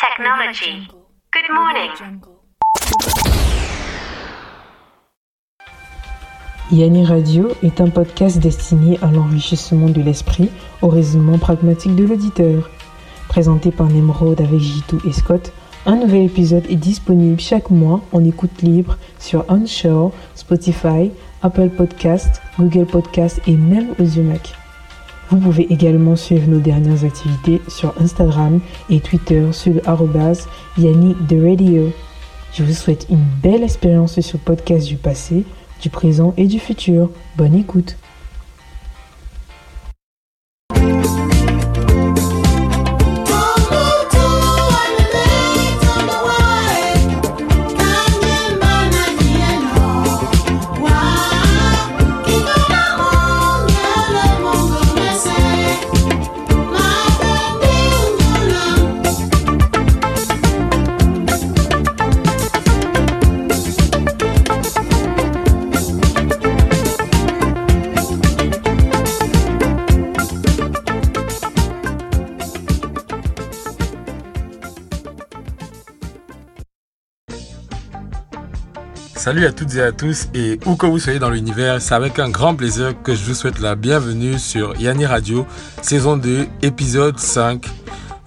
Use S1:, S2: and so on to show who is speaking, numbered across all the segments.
S1: Technology. Good morning.
S2: Yanni Radio est un podcast destiné à l'enrichissement de l'esprit au raisonnement pragmatique de l'auditeur. Présenté par Nemrod avec Jitu et Scott, un nouvel épisode est disponible chaque mois en écoute libre sur Onshore, Spotify, Apple Podcast, Google Podcast et même Ozumac. Vous pouvez également suivre nos dernières activités sur Instagram et Twitter sur le Yannick de Radio. Je vous souhaite une belle expérience sur podcast du passé, du présent et du futur. Bonne écoute.
S3: Salut à toutes et à tous et où que vous soyez dans l'univers, c'est avec un grand plaisir que je vous souhaite la bienvenue sur Yanni Radio, saison 2, épisode 5.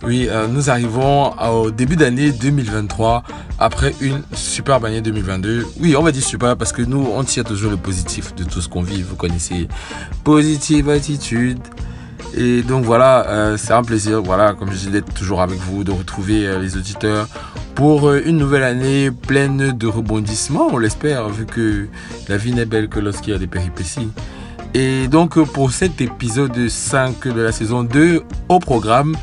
S3: Oui, euh, nous arrivons au début d'année 2023 après une superbe année 2022. Oui, on va dire super parce que nous, on tire toujours le positif de tout ce qu'on vit, vous connaissez. Positive attitude. Et donc voilà, euh, c'est un plaisir, voilà, comme je dis, d'être toujours avec vous, de retrouver euh, les auditeurs pour euh, une nouvelle année pleine de rebondissements, on l'espère, vu que la vie n'est belle que lorsqu'il y a des péripéties. Et donc pour cet épisode 5 de la saison 2 au programme,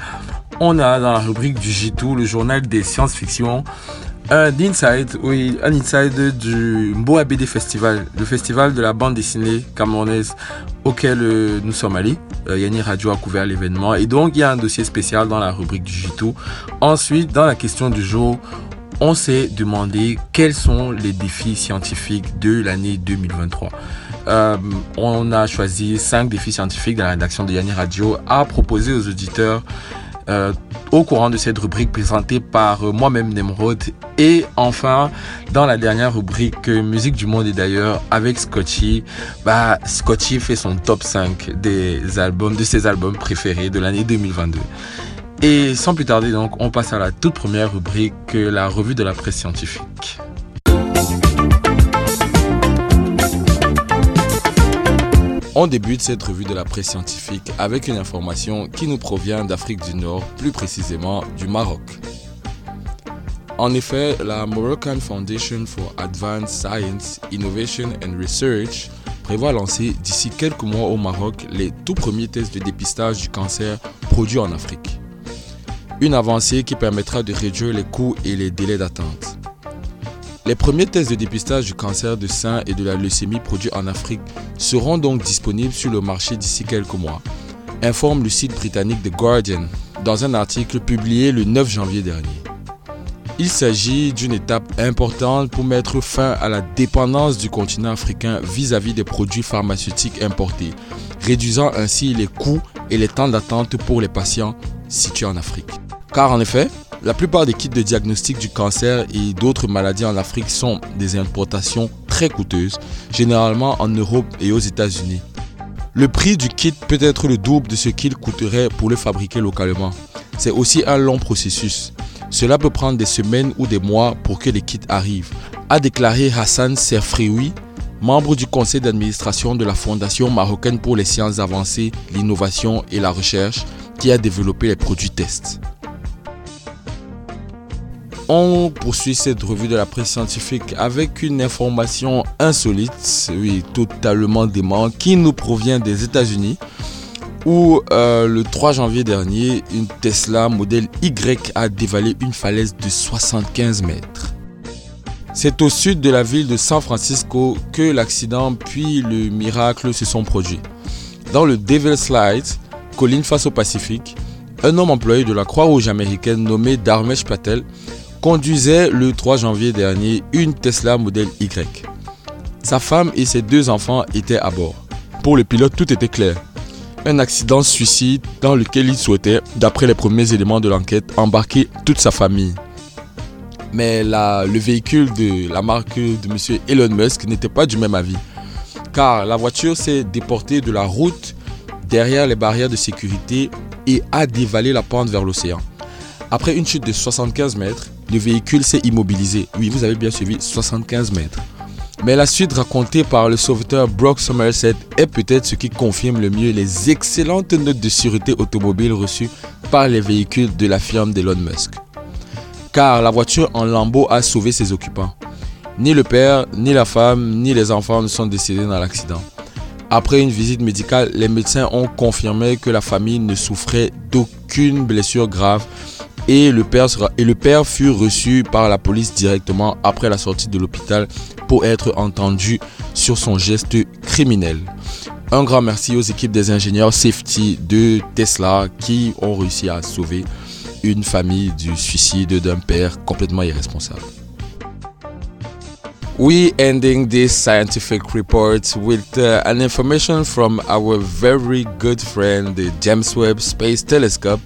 S3: on a dans la rubrique du J2, le journal des science-fiction, un inside, oui, un inside du Mboa BD Festival, le festival de la bande dessinée camerounaise auquel euh, nous sommes allés. Euh, Yanni Radio a couvert l'événement et donc il y a un dossier spécial dans la rubrique du J2. Ensuite, dans la question du jour, on s'est demandé quels sont les défis scientifiques de l'année 2023. Euh, on a choisi cinq défis scientifiques de la rédaction de Yanni Radio à proposer aux auditeurs euh, au courant de cette rubrique présentée par euh, moi-même Nemrod. Et enfin, dans la dernière rubrique euh, Musique du monde et d'ailleurs avec Scotchy, bah, fait son top 5 des albums, de ses albums préférés de l'année 2022. Et sans plus tarder donc, on passe à la toute première rubrique, la revue de la presse scientifique. On débute cette revue de la presse scientifique avec une information qui nous provient d'Afrique du Nord, plus précisément du Maroc. En effet, la Moroccan Foundation for Advanced Science, Innovation and Research prévoit lancer d'ici quelques mois au Maroc les tout premiers tests de dépistage du cancer produits en Afrique. Une avancée qui permettra de réduire les coûts et les délais d'attente. Les premiers tests de dépistage du cancer de sein et de la leucémie produits en Afrique seront donc disponibles sur le marché d'ici quelques mois, informe le site britannique The Guardian dans un article publié le 9 janvier dernier. Il s'agit d'une étape importante pour mettre fin à la dépendance du continent africain vis-à-vis des produits pharmaceutiques importés, réduisant ainsi les coûts et les temps d'attente pour les patients situés en Afrique. Car en effet, la plupart des kits de diagnostic du cancer et d'autres maladies en Afrique sont des importations très coûteuses, généralement en Europe et aux États-Unis. Le prix du kit peut être le double de ce qu'il coûterait pour le fabriquer localement. C'est aussi un long processus. Cela peut prendre des semaines ou des mois pour que les kits arrivent, a déclaré Hassan Serfrioui, membre du conseil d'administration de la Fondation marocaine pour les sciences avancées, l'innovation et la recherche, qui a développé les produits tests. On poursuit cette revue de la presse scientifique avec une information insolite, oui, totalement dément, qui nous provient des États-Unis, où euh, le 3 janvier dernier, une Tesla modèle Y a dévalé une falaise de 75 mètres. C'est au sud de la ville de San Francisco que l'accident puis le miracle se sont produits. Dans le Devil Slide, colline face au Pacifique, un homme employé de la Croix-Rouge américaine nommé Dharmesh Patel conduisait le 3 janvier dernier une Tesla modèle Y. Sa femme et ses deux enfants étaient à bord. Pour le pilote, tout était clair. un accident suicide dans lequel il souhaitait, d'après les premiers éléments de l'enquête, embarquer toute sa famille. Mais le véhicule de la marque de M. Elon Musk n'était pas du même avis. Car la voiture s'est déportée de la route derrière les barrières de sécurité et a dévalé la pente vers l'océan. Après une chute de 75 mètres, le véhicule s'est immobilisé. Oui, vous avez bien suivi, 75 mètres. Mais la suite racontée par le sauveteur Brock Somerset est peut-être ce qui confirme le mieux les excellentes notes de sûreté automobile reçues par les véhicules de la firme d'Elon Musk. Car la voiture en lambeaux a sauvé ses occupants. Ni le père, ni la femme, ni les enfants ne sont décédés dans l'accident. Après une visite médicale, les médecins ont confirmé que la famille ne souffrait d'aucune blessure grave et le, père fut reçu par la police directement après la sortie de l'hôpital pour être entendu sur son geste criminel. Un grand merci aux équipes des ingénieurs safety de Tesla qui ont réussi à sauver une famille du suicide d'un père complètement irresponsable. We ending this scientific report with uh, an information from our very good friend, the James Webb Space Telescope,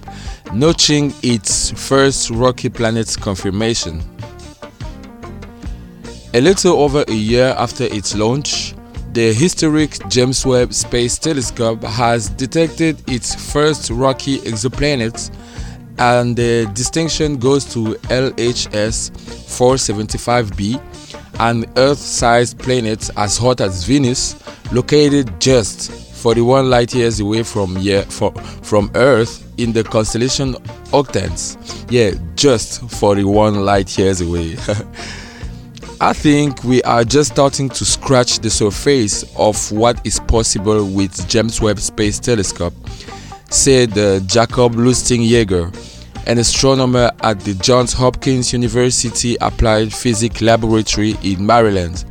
S3: notching its first rocky planet confirmation. A little over a year after its launch, the historic James Webb Space Telescope has detected its first rocky exoplanet, and the distinction goes to LHS 475b an Earth-sized planet as hot as Venus, located just 41 light years away from year, for, from Earth in the constellation Octans. Yeah, just 41 light years away. I think we are just starting to scratch the surface of what is possible with James Webb Space Telescope, said uh, Jacob Lusting Jaeger an astronomer at the Johns Hopkins University Applied Physics Laboratory in Maryland.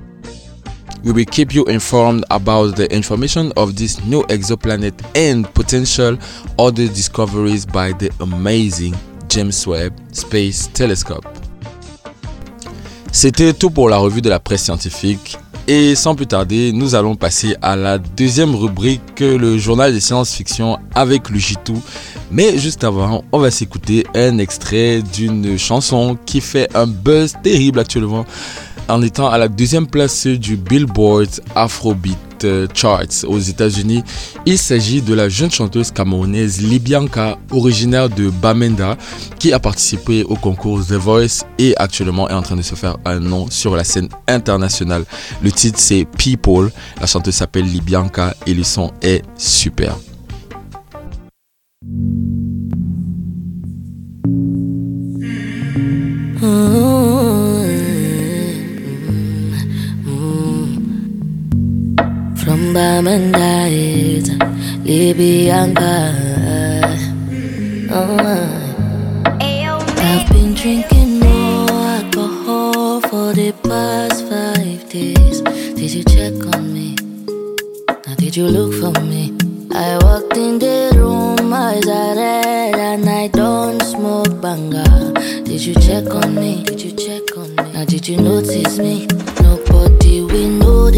S3: We will keep you informed about the information of this new exoplanet and potential other discoveries by the amazing James Webb Space Telescope. C'était tout pour la revue de la presse scientifique. Et sans plus tarder, nous allons passer à la deuxième rubrique, le journal des science-fiction avec le. Mais juste avant, on va s'écouter un extrait d'une chanson qui fait un buzz terrible actuellement en étant à la deuxième place du Billboard Afrobeat Charts aux États-Unis. Il s'agit de la jeune chanteuse camerounaise Libianca, originaire de Bamenda, qui a participé au concours The Voice et actuellement est en train de se faire un nom sur la scène internationale. Le titre c'est People, la chanteuse s'appelle Libianca et le son est super.
S4: Bamandait, Libyanka. Oh, I've been drinking more alcohol for the past five days. Did you check on me? Now, did you look for me? I walked in the room, eyes are red, and I don't smoke banga. Did you check on me? Did you check on me? Now, did you notice me? Nobody we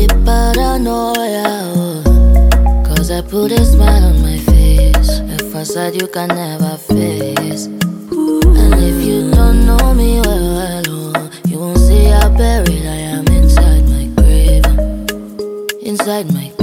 S4: the paranoia. Oh. Cause I put a smile on my face. A facade you can never face. And if you don't know me well, well oh, you won't see how buried I am inside my grave. Inside my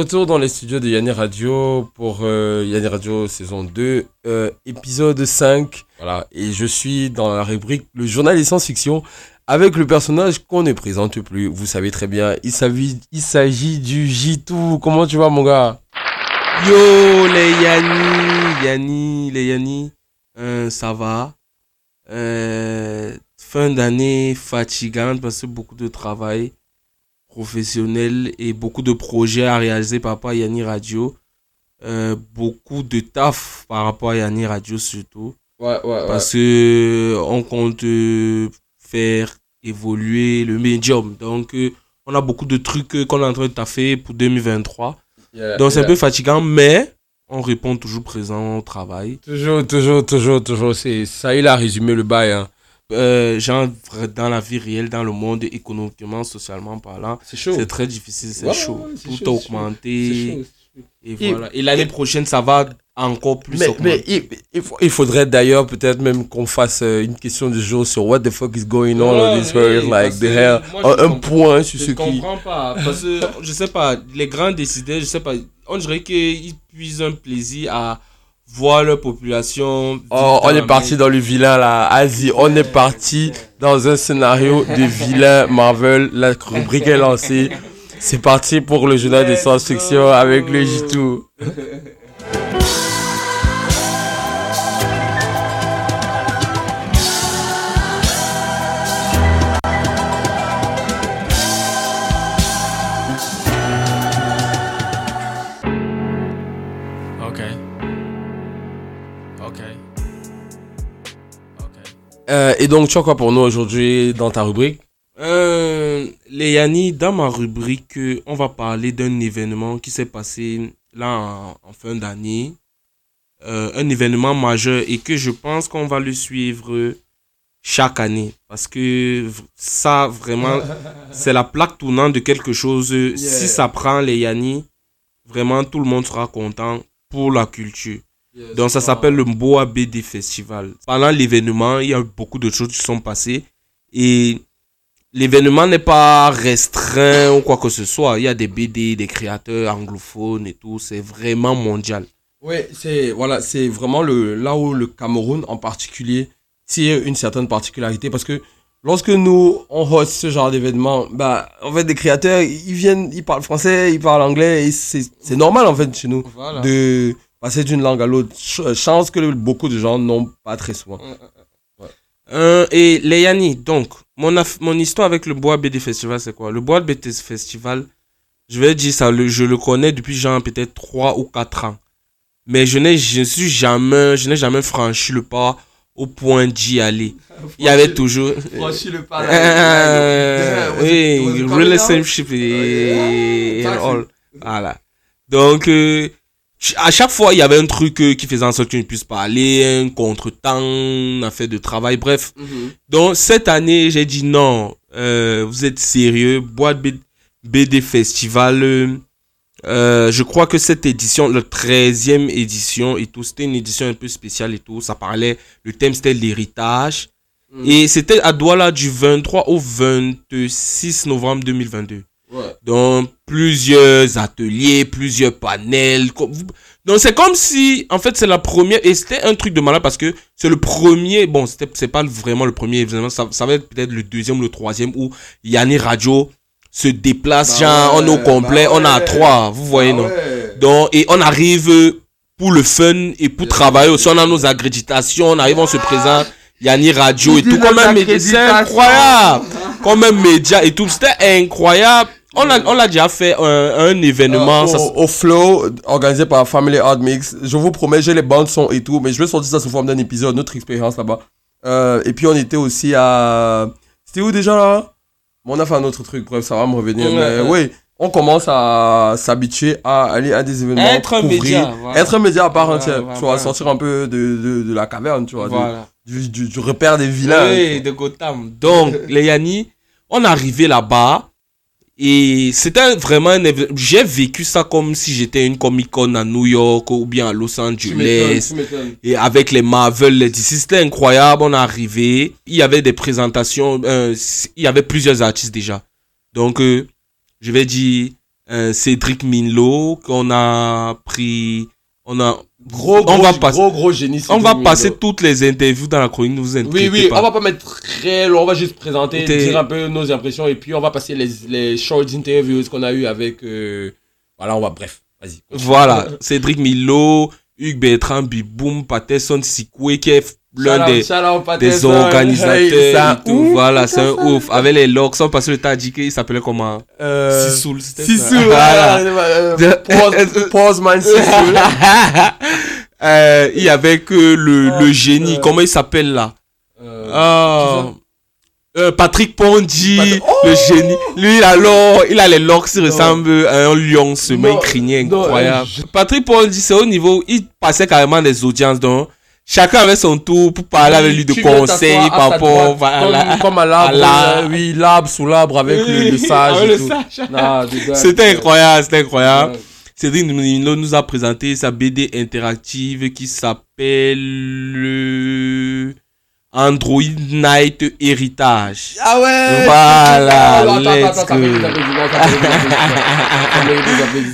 S5: retour dans les studios de Yanni Radio pour euh, Yanni Radio saison 2, euh, épisode 5. Voilà, et je suis dans la rubrique Le journal des science-fiction avec le personnage qu'on ne présente plus. Vous savez très bien, il s'agit, il s'agit du. Comment tu vas, mon gars?
S6: Yo, les Yanni, Yanni, les Yanni, euh, ça va. Euh, fin d'année fatigante parce que beaucoup de travail professionnel et beaucoup de projets à réaliser par rapport à Yanni Radio. Euh, beaucoup de taf par rapport à Yanni Radio surtout.
S5: Ouais, ouais,
S6: Parce que on compte euh, faire évoluer le médium. Donc, euh, on a beaucoup de trucs euh, qu'on est en train de taffer pour 2023. Donc, c'est un peu fatigant, mais on répond toujours présent au travail.
S5: Toujours, toujours, toujours, toujours. C'est, ça, il a résumé le bail. Hein.
S6: Euh, genre, dans la vie réelle, dans le monde économiquement, socialement parlant,
S5: C'est
S6: très difficile, c'est
S5: Ouais,
S6: chaud. Tout
S5: chaud,
S6: a augmenté.
S5: Chaud.
S6: Et
S5: Et-
S6: voilà. Et l'année prochaine, ça va encore plus
S5: Mais, il, il faut- il faudrait d'ailleurs peut-être même qu'on fasse euh, une question du jour sur what the fuck is going on
S6: Ouais,
S5: on this
S6: oui,
S5: like
S6: je
S5: un, un point sur
S6: Je
S5: ce
S6: ne
S5: qui.
S6: comprends pas. Parce que, je sais pas, les grands décideurs, je sais pas, on dirait qu'ils puisent un plaisir à voir leur population.
S5: Oh, on est
S6: la
S5: parti dans le vilain là, Asie, on est parti dans un scénario de vilain Marvel, la rubrique est lancée. C'est parti pour le journal des science-fiction avec le Jitou. Euh, et donc, tu as quoi pour nous aujourd'hui dans ta rubrique?
S6: Euh, Léani, dans ma rubrique, on va parler d'un événement qui s'est passé là en, en fin d'année. Euh, un événement majeur et que je pense qu'on va le suivre chaque année. Parce que ça, vraiment, c'est la plaque tournante de quelque chose. Si ça prend Léani, vraiment, tout le monde sera content pour la culture. Donc ça s'appelle le Mboa BD Festival. Pendant l'événement, il y a beaucoup de choses qui sont passées et l'événement n'est pas restreint ou quoi que ce soit. Il y a des BD, des créateurs anglophones et tout. C'est vraiment mondial.
S5: Oui, c'est voilà, c'est vraiment le là où le Cameroun en particulier tire une certaine particularité parce que lorsque nous on host ce genre d'événement, bah en fait des créateurs ils viennent, ils parlent français, ils parlent anglais et c'est normal en fait chez nous
S6: Voilà.
S5: de passer d'une langue à l'autre. Ch- Chance que beaucoup de gens n'ont pas très souvent.
S6: Euh, et Léani, donc, mon, mon histoire avec le Bois BD Festival, c'est quoi? Le Bois BD Festival, je vais dire ça, le, je le connais depuis genre peut-être 3 ou 4 ans. Mais je n'ai je suis jamais, je n'ai jamais franchi le pas au point d'y aller. Il y avait toujours.
S5: Franchis-le pas.
S6: Euh, oui, relationship et, et all. Voilà. Donc, euh, à chaque fois, il y avait un truc euh, qui faisait en sorte que je ne puisse pas aller, un contretemps, une affaire de travail, bref. Donc, cette année, j'ai dit non, euh, vous êtes sérieux, boîte BD Festival. euh, je crois que cette édition, la 13e édition et tout, c'était une édition un peu spéciale et tout. Ça parlait, le thème c'était l'héritage. Et c'était à Douala du 23 au 26 novembre 2022. Donc, plusieurs ateliers, plusieurs panels. Donc, c'est comme si, en fait, c'est la première, et c'était un truc de malade parce que c'est le premier, bon, c'était, c'est pas vraiment le premier événement, ça, ça va être peut-être le deuxième ou le troisième où Yanni Radio se déplace, genre, on est au complet, on est à trois, vous voyez, non? Donc, et on arrive pour le fun et pour travailler aussi. On a nos accréditations, on arrive, on se présente. Yanni Radio et tout, comme un média. C'est incroyable! Comme un média et tout. C'était incroyable. On l'a, on l'a déjà fait un, un événement. ça,
S5: au, au Flow, organisé par Family Art Mix. Je vous promets, j'ai les bandes son et tout, mais je vais sortir ça sous forme d'un épisode, notre expérience là-bas. Euh, et puis on était aussi à. C'était où déjà là? Bon, On a fait un autre truc, bref, ça va me revenir. Mais oui, on commence à s'habituer à aller à des événements.
S6: Être un
S5: couvrir,
S6: média, voilà.
S5: Être un média à part
S6: Voilà,
S5: entière.
S6: voilà,
S5: tu vois, sortir un peu de, de, de la caverne, tu vois, du- du, du, repère des vilains.
S6: Oui, de Gotham. Donc, les Yanni, on est arrivé là-bas. Et c'était vraiment un J'ai vécu ça comme si j'étais une Comic Con à New York ou bien à Los Angeles. Et avec les Marvel, les DC, c'était incroyable. On est arrivé. Il y avait des présentations. euh, il y avait plusieurs artistes déjà. Donc, euh, je vais dire, euh, Cédric Minlo, qu'on a pris, on a,
S5: Gros,
S6: on
S5: gros,
S6: va passer,
S5: gros, gros génie.
S6: on va passer toutes les interviews dans la chronique, ne vous
S5: Oui, oui,
S6: pas.
S5: on va pas mettre très long, on va juste présenter, dire un peu nos impressions et puis on va passer les, les short interviews qu'on a eu avec. euh, Voilà, on va, bref, vas-y.
S6: Voilà, Cédric Milo, Hugues Bertrand, Biboum, Patterson Sikwe, qui est l'un des, des organisateurs
S5: Hey,
S6: tout.
S5: ouf,
S6: Voilà, c'est un ouf. Avec les locks, on passe le temps à dire qu'il s'appelait comment?
S5: Euh,
S6: Sisoul, c'était ça.
S5: Sisoul,
S6: Voilà.
S5: Pause, man, Sisoul.
S6: Euh, il y avait que le,
S5: Oh,
S6: le génie, comment il s'appelle là?
S5: Euh,
S6: Ah, euh, Patrick Pondy,
S5: Pat-
S6: le génie. Lui, alors, il a les locks qui ressemblent à un lion semé,
S5: Non,
S6: crinier
S5: non,
S6: incroyable.
S5: je-
S6: Patrick Pondy, c'est au niveau, il passait carrément des audiences, donc chacun avait son tour pour parler avec lui de conseils par rapport voilà.
S5: Comme, à l'arbre, euh, oui, l'arbre sous l'arbre avec le, le sage.
S6: C'était incroyable, c'était incroyable. Cédric nous a présenté sa BD interactive qui s'appelle Android Night Héritage.
S5: Ah ouais
S6: Voilà,
S5: attends, attends,
S6: let's
S5: attends,
S6: go.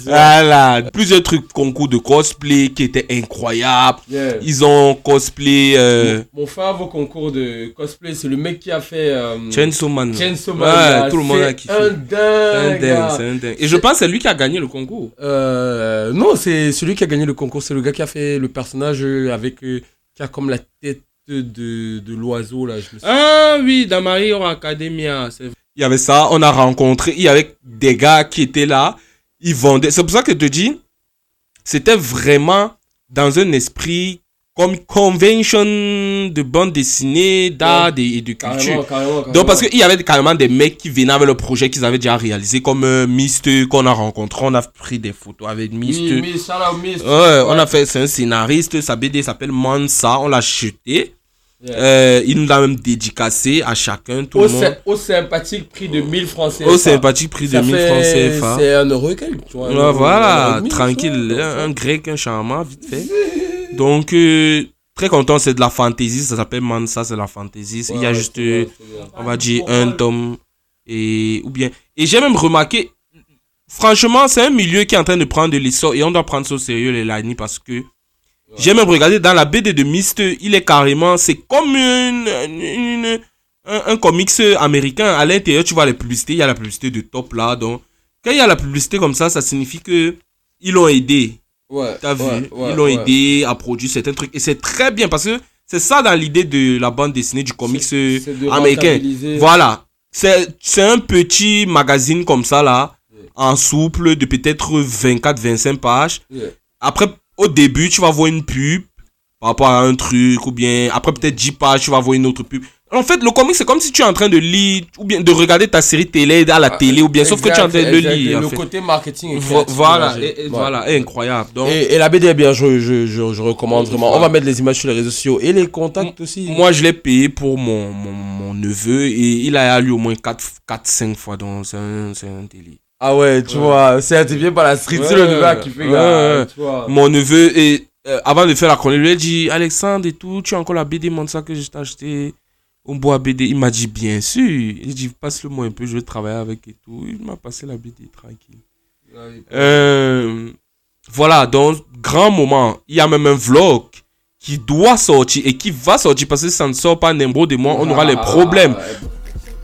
S6: Voilà, plusieurs trucs concours de cosplay qui étaient incroyables.
S5: Yeah.
S6: Ils ont cosplay euh,
S5: Mon frère, vos concours de cosplay, c'est le mec qui a fait euh,
S6: Chainsaw Man.
S5: Chainsaw Man,
S6: Ouais,
S5: là.
S6: tout le monde a kiffé.
S5: un
S6: C'est un
S5: dingue.
S6: dingue, c'est un dingue. Et je pense que c'est lui qui a gagné le concours.
S5: Euh, non, c'est celui qui a gagné le concours. C'est le gars qui a fait le personnage avec. euh, qui a comme la tête de, de l'oiseau, là. Je me suis...
S6: Ah oui, dans Hero Academia. c'est vrai. Il y avait ça, on a rencontré, il y avait des gars qui étaient là, ils vendaient. C'est pour ça que je te dis, c'était vraiment dans un esprit comme convention de bande dessinée, d'art et de culture.
S5: carrément, carrément.
S6: Donc parce qu'il y avait carrément des mecs qui venaient avec le projet qu'ils avaient déjà réalisé, comme euh, Mist qu'on a rencontré, on a pris des photos avec Mist.
S5: Mi- mi- shout out Mist.
S6: Ouais, on a fait, c'est un scénariste, sa BD s'appelle Mansa, on l'a chuté.
S5: Yeah.
S6: Euh, il nous l'a même dédicacé à chacun, tout
S5: Au,
S6: le monde.
S5: au sympathique prix de 1000 francs CFA.
S6: Au sympathique prix de
S5: Ça
S6: 1000
S5: fait-
S6: francs CFA.
S5: C'est un euro et quelques, tu vois.
S6: Ouais, voilà, tranquille, un, un grec, un charmant, vite fait. Donc, euh, très content, c'est de la fantaisie, ça s'appelle Mansa, c'est la fantaisie. Il y a juste,
S5: bien,
S6: euh, on va dire, un tome. Et, ou bien. Et j'ai même remarqué, franchement, c'est un milieu qui est en train de prendre de l'essor et on doit prendre ça au sérieux, les Lani, parce que j'ai même regardé dans la BD de Mist, il est carrément, c'est comme une, une- un, un comics américain. À l'intérieur, tu vois les publicités, il y a la publicité de top là. Donc, quand il y a la publicité comme ça, ça signifie que ils l'ont aidé.
S5: Ouais,
S6: T'as vu
S5: ouais,
S6: Ils l'ont aidé à produire certains trucs. Et c'est très bien parce que c'est ça dans l'idée de la bande dessinée, du comics euh,
S5: de
S6: américain. Voilà. C'est c'est un petit magazine comme ça là, en souple, de peut-être 24-25 pages.
S5: Yeah.
S6: Après, au début, tu vas voir une pub par rapport à un truc, ou bien après peut-être 10 pages, tu vas voir une autre pub. En fait, le comic, c'est comme si tu es en train de lire, ou bien de regarder ta série télé à la télé, ou bien, sauf que tu es en train de
S5: Exact,
S6: lire. en
S5: Le
S6: fait.
S5: côté marketing est
S6: Voilà, et, et voilà, incroyable. Donc,
S5: Et, et la BD est bien, je, je, je, je recommande vraiment. On va mettre les images sur les réseaux sociaux et les contacts aussi.
S6: moi, je l'ai payé pour mon, mon, mon neveu, et il a lu au moins 4-5 fois, donc c'est un, c'est un délire.
S5: Ah ouais, tu vois, c'est bien par la street, c'est
S6: Ouais,
S5: le gars qui fait
S6: ouais,
S5: gars,
S6: ouais.
S5: tu vois.
S6: Mon neveu, et, euh, avant de faire la chronique, il lui a dit Alexandre et tout, tu as encore la BD, montre ça que je t'ai acheté. On boit BD. Il m'a dit bien sûr. Il dit passe-le moi un peu, je vais travailler avec et tout. Il m'a passé la BD tranquille. Euh, voilà, donc grand moment. Il y a même un vlog qui doit sortir et qui va sortir parce que ça ne sort pas Nembro de moi, on aura les problèmes.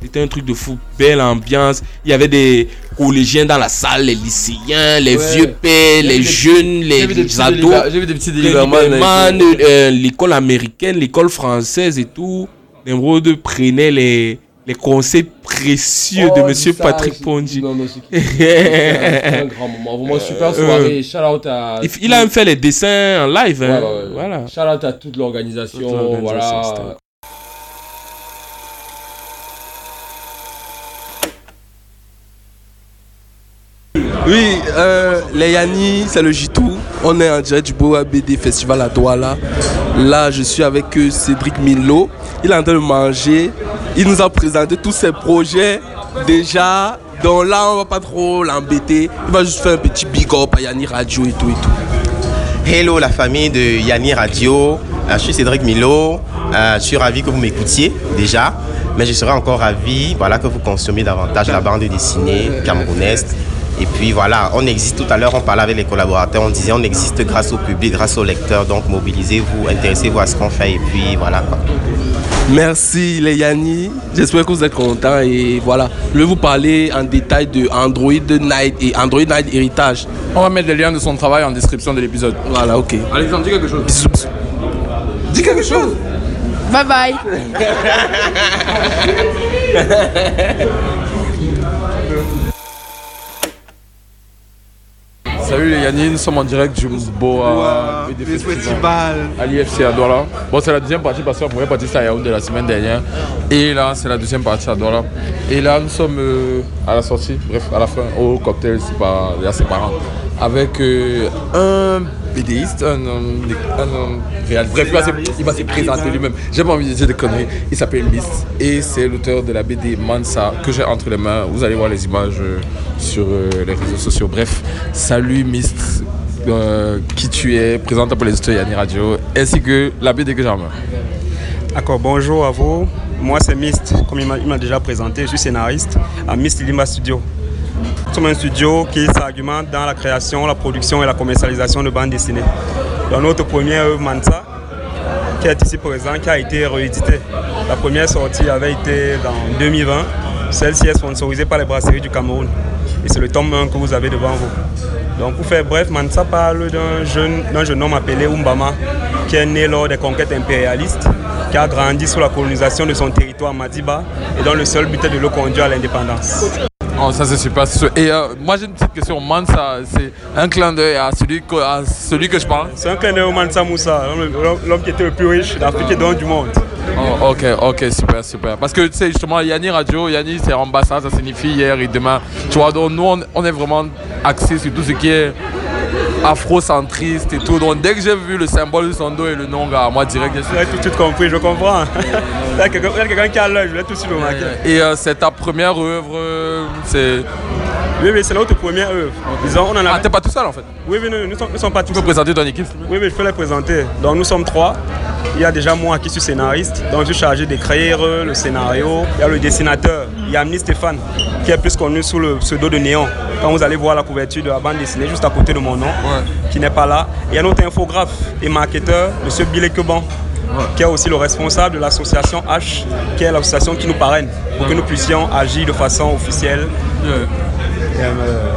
S6: C'était un truc de fou, belle ambiance. Il y avait des collégiens dans la salle, les lycéens, les
S5: Ouais.
S6: vieux pères, les jeunes, les ados.
S5: J'ai vu des petits et tout.
S6: euh, l'école américaine, l'école française et tout. Nemrod prenait les, les conseils précieux
S5: Oh,
S6: de
S5: dis
S6: Monsieur
S5: ça,
S6: Patrick Pondy.
S5: Non, non, c'est c'est un grand moment. Vraiment super soirée. Shout out à.
S6: Il, il a même fait les dessins en live.
S5: Ouais,
S6: hein.
S5: ouais, ouais.
S6: Voilà.
S5: Shout out à toute l'organisation.
S6: Toute l'organisation,
S5: Voilà.
S7: Oui, euh, les Yanni, c'est le J2. On est en direct du Boa BD Festival à Douala. Là, je suis avec euh, Cédric Milo. Il est en train de manger. Il nous a présenté tous ses projets déjà. Donc là, on va pas trop l'embêter. Il va juste faire un petit big up à Yanni Radio et tout et tout.
S8: Hello la famille de Yanni Radio, Euh, je suis Cédric Milo, je suis ravi que vous m'écoutiez déjà, mais je serais encore ravi voilà, que vous consommiez davantage la bande dessinée camerounaise Et puis voilà, on existe tout à l'heure, on parlait avec les collaborateurs, on disait on existe grâce au public, grâce aux lecteurs. Donc mobilisez-vous, intéressez-vous à ce qu'on fait et puis voilà.
S7: Merci les Yanni, j'espère que vous êtes contents et voilà. Je vais vous parler en détail de Android Night et Android Night Héritage.
S3: On va mettre les liens de son travail en description de l'épisode.
S7: Voilà, ok.
S3: Alexandre, dis quelque chose.
S7: Dis quelque chose.
S9: Bye bye.
S3: Salut les Yanni, nous sommes en direct du Boa à l'IFC à Douala. Bon, c'est la deuxième partie parce que la première partie c'était à Yaoundé la semaine dernière. Et là, c'est la deuxième partie à Douala. Et là, nous sommes euh, à la sortie, bref, à la fin, au cocktail, c'est pas là, ses parents. Avec euh, un BDiste, un, un, réal- Bref, il va, se, présenter lui-même. J'ai pas envie de dire des conneries. Il s'appelle Mist et c'est l'auteur de la BD Mansa que j'ai entre les mains. Vous allez voir les images euh, sur euh, les réseaux sociaux. Bref, salut Mist, euh, qui tu es, présente pour les Yanni Radio, ainsi que la BD que j'ai.
S10: D'accord, bonjour à vous. Moi, c'est Mist, comme il m'a déjà présenté. Je suis scénariste à Mist Limba Studio. Nous sommes un studio qui s'argumente dans la création, la production et la commercialisation de bandes dessinées. Dans notre première œuvre Mansa, qui est ici présent, qui a été rééditée. La première sortie avait été dans 2020. Celle-ci est sponsorisée par les brasseries du Cameroun. Et c'est le tome 1 que vous avez devant vous. Donc pour faire bref, Mansa parle d'un jeune, d'un jeune homme appelé Umbama, qui est né lors des conquêtes impérialistes, qui a grandi sous la colonisation de son territoire Madiba et dont le seul but est de le conduire à l'indépendance.
S3: Oh, ça c'est super. Et euh, moi j'ai une petite question. Mansa, c'est un clin d'œil à celui, que, à celui que je parle?
S10: C'est un clin d'œil au Mansa Moussa, l'homme qui était le plus riche d'Afrique et donc du monde.
S3: Oh, ok, ok, super, super. Parce que tu sais, justement, Yanni Radio, Yanni c'est ambassade, ça signifie hier et demain. Tu vois, donc nous on, on est vraiment axé sur tout ce qui est afrocentriste et tout. Donc dès que j'ai vu le symbole de son dos et le nom, gars, moi direct, j'ai
S10: avez tout de suite compris, je comprends. Il y a quelqu'un il y a quelqu'un qui a l'œil, je l'ai tout de suite remarqué.
S3: Et euh, c'est ta première œuvre, euh, c'est.
S10: Oui, oui, c'est notre première œuvre. Disons, on en a...
S3: Ah, t'es pas tout seul en fait.
S10: Oui, oui, nous ne sommes, pas tous
S3: Tu peux présenter ton équipe
S10: Oui, oui, je peux les présenter. Donc nous sommes trois. Il y a déjà moi qui suis scénariste, donc je suis chargé d'écrire le scénario. Il y a le dessinateur, Yamni Stéphane, qui est plus connu sous le pseudo de Néon. Quand vous allez voir la couverture de la bande dessinée, juste à côté de mon nom, qui n'est pas là. Il y a notre infographe et marketeur, M. Billy Keban, qui est aussi le responsable de l'association H, qui est l'association qui nous parraine, pour que nous puissions agir de façon officielle.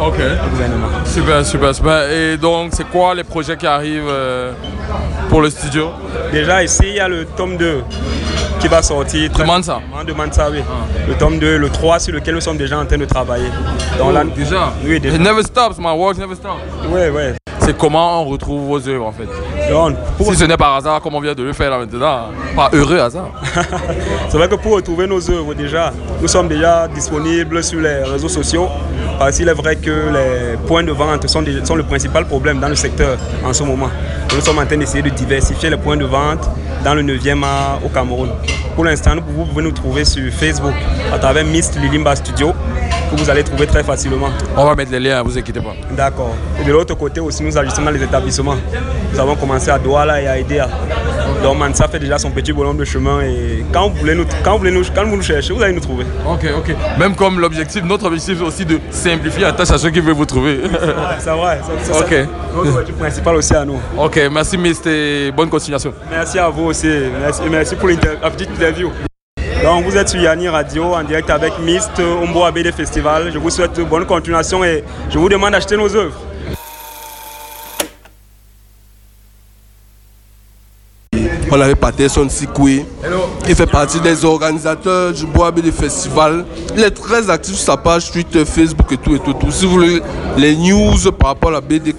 S3: Ok.
S10: gouvernement.
S3: Super, super, super. Et donc, c'est quoi les projets qui arrivent euh, pour le studio?
S10: Déjà ici, il y a le tome 2 qui va sortir. très
S3: Demande ça.
S10: Demande ça, oui. Le tome 2, le 3 sur lequel nous sommes déjà en train de travailler. Là,
S3: Oh, Déjà?
S10: Oui, déjà.
S3: It never stops, my work never stops.
S10: Oui, oui.
S3: C'est comment on retrouve vos œuvres en fait?
S10: Donc, pour-
S3: Si ce n'est par hasard, comme on vient de le faire là maintenant, pas heureux hasard.
S10: C'est vrai que pour retrouver nos œuvres déjà, nous sommes déjà disponibles sur les réseaux sociaux. Parce qu'il est vrai que les points de vente sont, des- sont le principal problème dans le secteur en ce moment. Nous sommes en train d'essayer de diversifier les points de vente dans le 9e art au Cameroun. Pour l'instant, vous pouvez nous trouver sur Facebook à travers Mist Lilimba Studio, que vous allez trouver très facilement.
S3: On va mettre les liens, vous inquiétez pas.
S10: D'accord. Et de l'autre côté aussi, nous dans les établissements. Nous avons commencé à Douala et à Edea. Donc Mansa fait déjà son petit bonhomme de chemin et quand vous voulez nous, quand vous voulez nous, quand vous nous cherchez, vous allez nous trouver.
S3: Ok, ok. Même comme l'objectif, notre objectif est aussi de simplifier la tâche à ceux qui veulent vous trouver.
S10: C'est vrai. c'est- c'est
S3: Ok.
S10: Notre objectif principal aussi à nous.
S3: ok, merci Mist et bonne continuation.
S10: Merci à vous aussi. Merci, et merci pour la petite interview. Donc vous êtes sur Yanni Radio en direct avec Mist Ombo ABD Festival. Je vous souhaite bonne continuation et je vous demande d'acheter nos œuvres.
S7: On avait Patterson Sikwe. Il fait partie des organisateurs du Bois BD Festival. Il est très actif sur sa page Twitter, Facebook et tout et tout. tout. Si vous voulez les news par rapport à la BD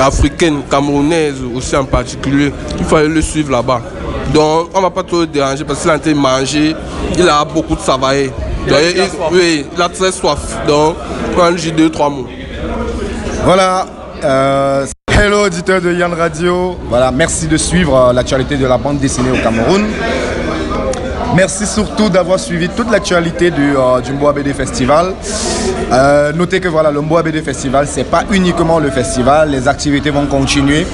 S7: africaine, camerounaise aussi en particulier, il aller le suivre là-bas. Donc on va pas trop le déranger parce qu'il train de manger. Il a beaucoup de travail. Donc, il, oui, il a très soif. Donc, lui dire deux, trois mots.
S11: Voilà. euh, hello auditeur de Yann Radio. Voilà, merci de suivre euh, l'actualité de la bande dessinée au Cameroun. Merci surtout d'avoir suivi toute l'actualité du, euh, du Mboa BD Festival. Euh, notez que voilà, le Mboa BD Festival, c'est pas uniquement le festival, les activités vont continuer.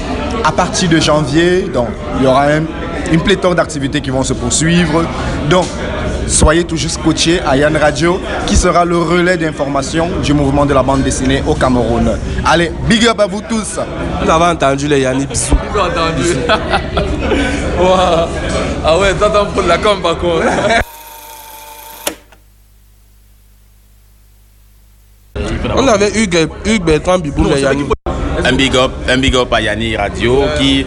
S11: À partir de janvier, donc il y aura un- une pléthore d'activités qui vont se poursuivre. Donc, soyez tout juste coachés à Yann Radio, qui sera le relais d'information du mouvement de la bande dessinée au Cameroun. Allez, big up à vous tous.
S7: Vous avez entendu les Yannis bisous.
S3: Vous avez entendu wow. Ah ouais, t'entends pour la com par contre.
S7: On avait Hugues, Hugues Bertrand Bibou, les Yannis.
S9: Un big up, un big up à Yanni Radio qui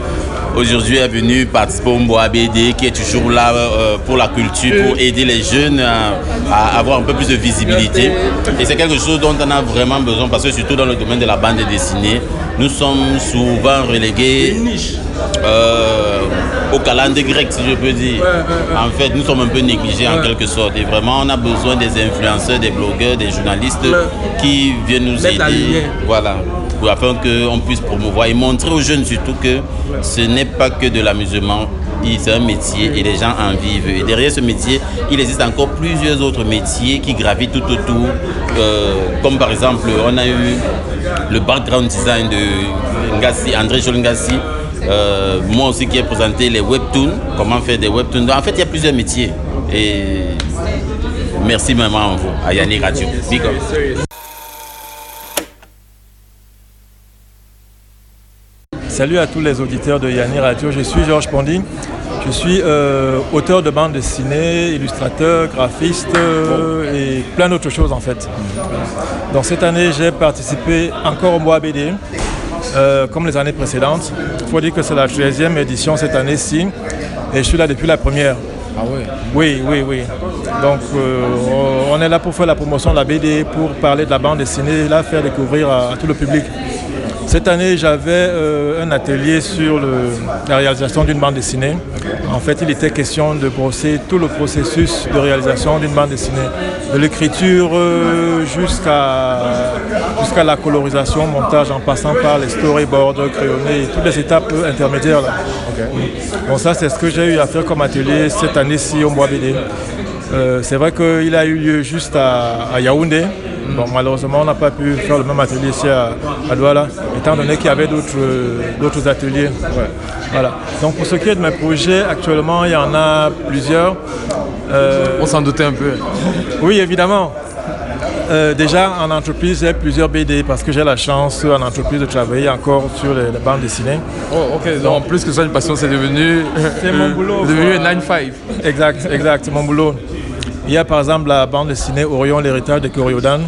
S9: aujourd'hui est venu participer au Mboa BD, qui est toujours là euh, pour la culture, pour aider les jeunes à, à avoir un peu plus de visibilité. Et c'est quelque chose dont on a vraiment besoin parce que surtout dans le domaine de la bande dessinée, nous sommes souvent relégués euh, au calendrier grec, si je peux dire. En fait, nous sommes un peu négligés en quelque sorte. Et vraiment, on a besoin des influenceurs, des blogueurs, des journalistes qui viennent nous aider. Voilà afin qu'on puisse promouvoir et montrer aux jeunes surtout que ce n'est pas que de l'amusement, c'est un métier et les gens en vivent. Et derrière ce métier, il existe encore plusieurs autres métiers qui gravitent tout autour. Euh, comme par exemple, on a eu le background design de André Jolngassi. Euh, moi aussi qui ai présenté les webtoons, comment faire des webtoons. En fait, il y a plusieurs métiers. Et merci vous, à Yannick Radio. Big up.
S12: Salut à tous les auditeurs de Yanni Radio, je suis Georges Pondy. Je suis euh, auteur de bande dessinée, illustrateur, graphiste euh, et plein d'autres choses en fait. Donc cette année, j'ai participé encore au mois BD, euh, comme les années précédentes. Il faut dire que c'est la 13e édition cette année-ci et je suis là depuis la première.
S3: Ah ouais
S12: Oui, oui, oui. Donc on est là pour faire la promotion de la BD, pour parler de la bande dessinée, là faire découvrir à, à tout le public. Cette année, j'avais euh, un atelier sur le, la réalisation d'une bande dessinée. En fait, il était question de brosser tout le processus de réalisation d'une bande dessinée, de l'écriture euh, jusqu'à jusqu'à la colorisation, montage, en passant par les storyboards, crayonnés, toutes les étapes intermédiaires. Là. Bon, ça, c'est ce que j'ai eu à faire comme atelier cette année-ci au mois BD. Euh, c'est vrai qu'il a eu lieu juste à, à Yaoundé. Bon, malheureusement, on n'a pas pu faire le même atelier ici à, à Douala, étant donné qu'il y avait d'autres ateliers. Ouais. Voilà. Donc pour ce qui est de mes projets, actuellement, il y en a plusieurs.
S3: Euh, on s'en doutait un peu.
S12: Oui, évidemment. Euh, déjà, en entreprise, j'ai plusieurs BD parce que j'ai la chance en entreprise de travailler encore sur les, les bandes dessinées.
S3: Oh, ok. Donc, en plus que ça, une passion, c'est devenu.
S12: C'est mon boulot.
S3: devenu un 9-5.
S12: Exact, exact, c'est mon boulot. Il y a par exemple la bande dessinée Orion, l'héritage de Koryodan.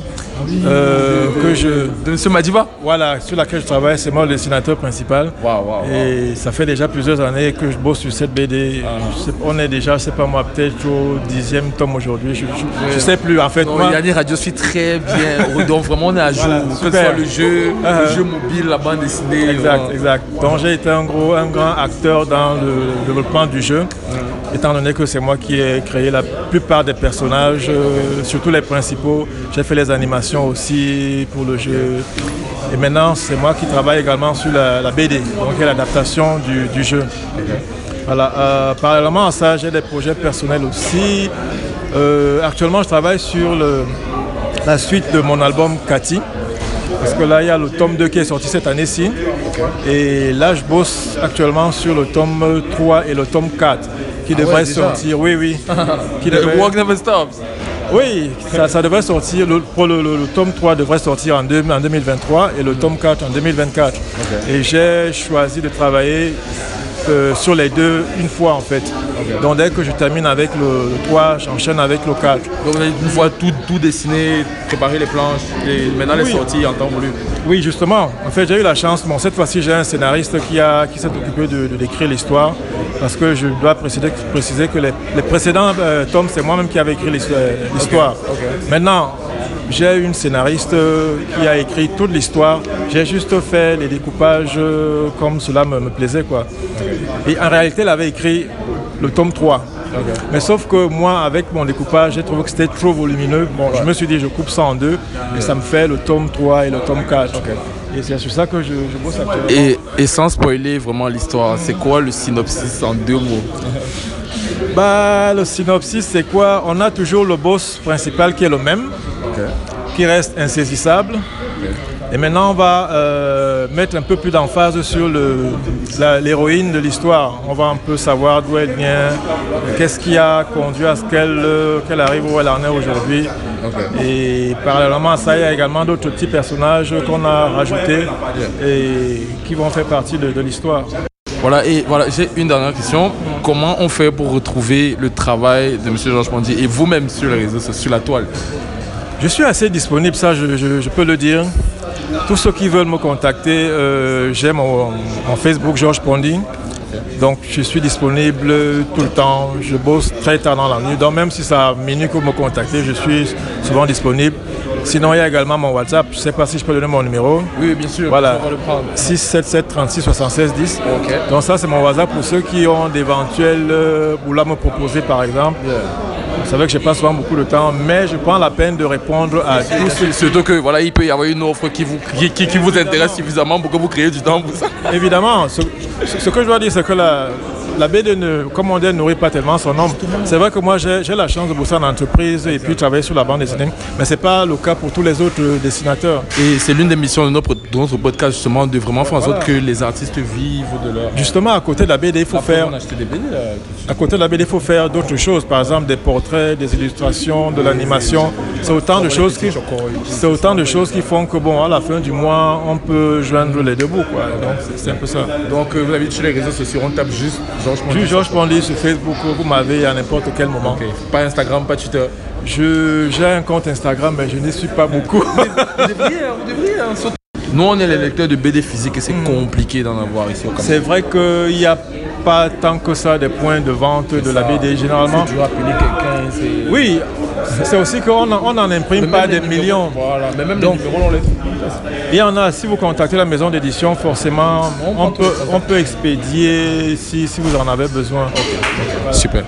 S12: Euh, que je...
S3: De M. Madiba
S12: Voilà, sur laquelle je travaille, c'est moi le dessinateur principal.
S3: Wow, wow, wow.
S12: Et ça fait déjà plusieurs années que je bosse sur cette BD. Ah. Sais, on est déjà, je sais pas moi, peut-être au dixième tome aujourd'hui. Je, je, je, sais plus en fait.
S3: Non, moi... Yannick Radio suit très bien. Donc vraiment on est à jour. Voilà, que ce soit le jeu, uh -huh. le jeu mobile, la bande dessinée.
S12: Exact, euh... exact. Donc j'ai été un gros, un grand acteur dans le développement du jeu. Mm. Étant donné que c'est moi qui ai créé la plupart des personnages, euh, surtout les principaux. J'ai fait les animations aussi pour le jeu. Et maintenant, c'est moi qui travaille également sur la, la BD, donc l'adaptation du, du, jeu. Voilà. Euh, parallèlement à ça, j'ai des projets personnels aussi. Euh, actuellement, je travaille sur le, la suite de mon album Cathy. Parce que là, il y a le tome 2 qui est sorti cette année-ci. Et là, je bosse actuellement sur le tome 3 et le tome 4 qui
S3: ah
S12: devrait
S3: ouais,
S12: sortir. Oui, oui.
S3: qui devrait... The work never stops.
S12: Oui, ça, ça, devrait sortir, le, pour le, le, le, tome 3 devrait sortir en, deux, en 2023 et le tome 4 en 2024. Okay. Et j'ai choisi de travailler euh, sur les deux une fois en fait. Okay. Donc dès que je termine avec le, le 3, j'enchaîne avec le 4.
S3: Donc une fois tout, tout dessiné, préparer les planches et maintenant oui. les sorties en temps voulu.
S12: Oui, justement. En fait, j'ai eu la chance. Bon, cette fois-ci, j'ai un scénariste qui, a, qui s'est occupé de, de décrire l'histoire. Parce que je dois préciser, préciser que les, les précédents euh, tomes, c'est moi-même qui avais écrit l'histoire. Okay. Okay. Maintenant, j'ai une scénariste qui a écrit toute l'histoire. J'ai juste fait les découpages comme cela me, me plaisait. Quoi. Et en réalité, elle avait écrit le tome 3. Okay. Mais sauf que moi, avec mon découpage, j'ai trouvé que c'était trop volumineux. Bon, ouais. je me suis dit, je coupe ça en deux et ça me fait le tome 3 et le tome 4. Okay. Et c'est sur ça que je, je bosse actuellement.
S3: Et, et sans spoiler vraiment l'histoire, c'est quoi le synopsis en deux mots?
S12: Bah, Le synopsis, c'est quoi? On a toujours le boss principal qui est le même, okay. qui reste insaisissable. Et maintenant, on va euh, mettre un peu plus d'emphase sur l'héroïne de l'histoire. On va un peu savoir d'où elle vient, qu'est-ce qui a conduit à ce qu'elle euh, qu'elle arrive où elle en est aujourd'hui. Et parallèlement à ça, il y a également d'autres petits personnages qu'on a rajoutés et qui vont faire partie de, l'histoire.
S3: Voilà, et voilà, j'ai une dernière question. Comment on fait pour retrouver le travail de M. Georges Pondy et vous-même sur les réseaux sociaux, sur la toile?
S12: Je suis assez disponible, ça je peux le dire. Tous ceux qui veulent me contacter, euh, j'ai mon, Facebook Georges Pondy. Donc je suis disponible tout le temps. Je bosse très tard dans la nuit. Donc même si ça a minuit pour me contacter, je suis souvent disponible. Sinon, il y a également mon WhatsApp. Je ne sais pas si je peux donner mon numéro.
S3: Oui, bien sûr.
S12: Voilà. 677 36 76 10. Donc ça, c'est mon WhatsApp pour ceux qui ont d'éventuels euh, boulots me proposer, par exemple. Vous savez que je passe souvent beaucoup de temps, mais je prends la peine de répondre à tous.
S3: Surtout que voilà, il peut y avoir une offre qui vous, qui, vous intéresse suffisamment pour que vous créez du temps pour ça.
S12: Évidemment. Ce, ce que je dois dire, c'est que la, la BD, ne, comme on dit, ne nourrit pas tellement son homme. C'est vrai que moi, j'ai la chance de bosser en entreprise et puis travailler sur la bande dessinée, mais ce n'est pas le cas pour tous les autres dessinateurs.
S3: Et c'est l'une des missions de notre, podcast, justement, de vraiment faire en sorte que les artistes vivent de leur.
S12: Justement, à côté de la BD, il faut faire. des BD, À côté de la BD, il faut faire d'autres choses, par exemple des portraits, des illustrations, de l'animation. C'est autant de choses qui, c'est autant de choses qui font que bon, à la fin du mois, on peut joindre les deux bouts, Donc c'est un peu ça.
S3: Donc euh, vous avez sur les réseaux sociaux, on tape juste
S12: Georges Pondy. Georges Pondy sur Facebook, vous m'avez à n'importe quel moment.
S3: Pas Instagram, pas Twitter.
S12: j'ai un compte Instagram, mais je n'y suis pas beaucoup. vous devriez,
S3: hein, vous devriez hein, Nous, on est les lecteurs de BD physique et c'est hmm. compliqué d'en avoir ici au Cameroun.
S12: C'est vrai qu'il n'y a pas tant que ça des points de vente de la BD. Généralement.
S3: Tu appeler quelqu'un.
S12: Oui, c'est aussi qu'on n'en imprime pas des millions.
S3: Voilà, mais même Donc, les numéros, on les
S12: il y en a, si vous contactez la maison d'édition, forcément, on, peut, on peut expédier si, si, vous en avez besoin.
S3: Super.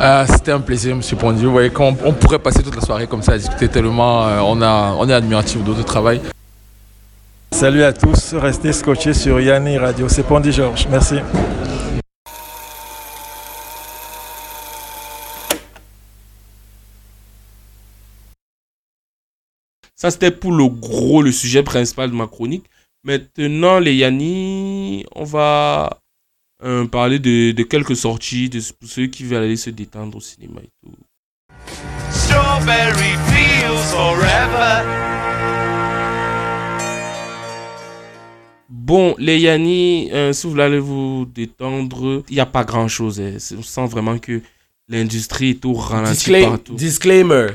S3: Euh, c'était un plaisir, M. Pondy. Vous voyez, on, pourrait passer toute la soirée comme ça à discuter tellement euh, on, a, on est admiratif de votre travail.
S12: Salut à tous, restez scotchés sur Yanni Radio. C'est Pondy Georges. Merci.
S6: Ça, c'était pour le gros, le sujet principal de ma chronique. Maintenant, les Yanni, on va euh, parler de, quelques sorties de, pour ceux qui veulent aller se détendre au cinéma et tout. Bon, les Yanni, euh, si vous voulez aller vous détendre, il n'y a pas grand chose. Hein. On sent vraiment que l'industrie est tout ralenti partout.
S5: Disclaimer.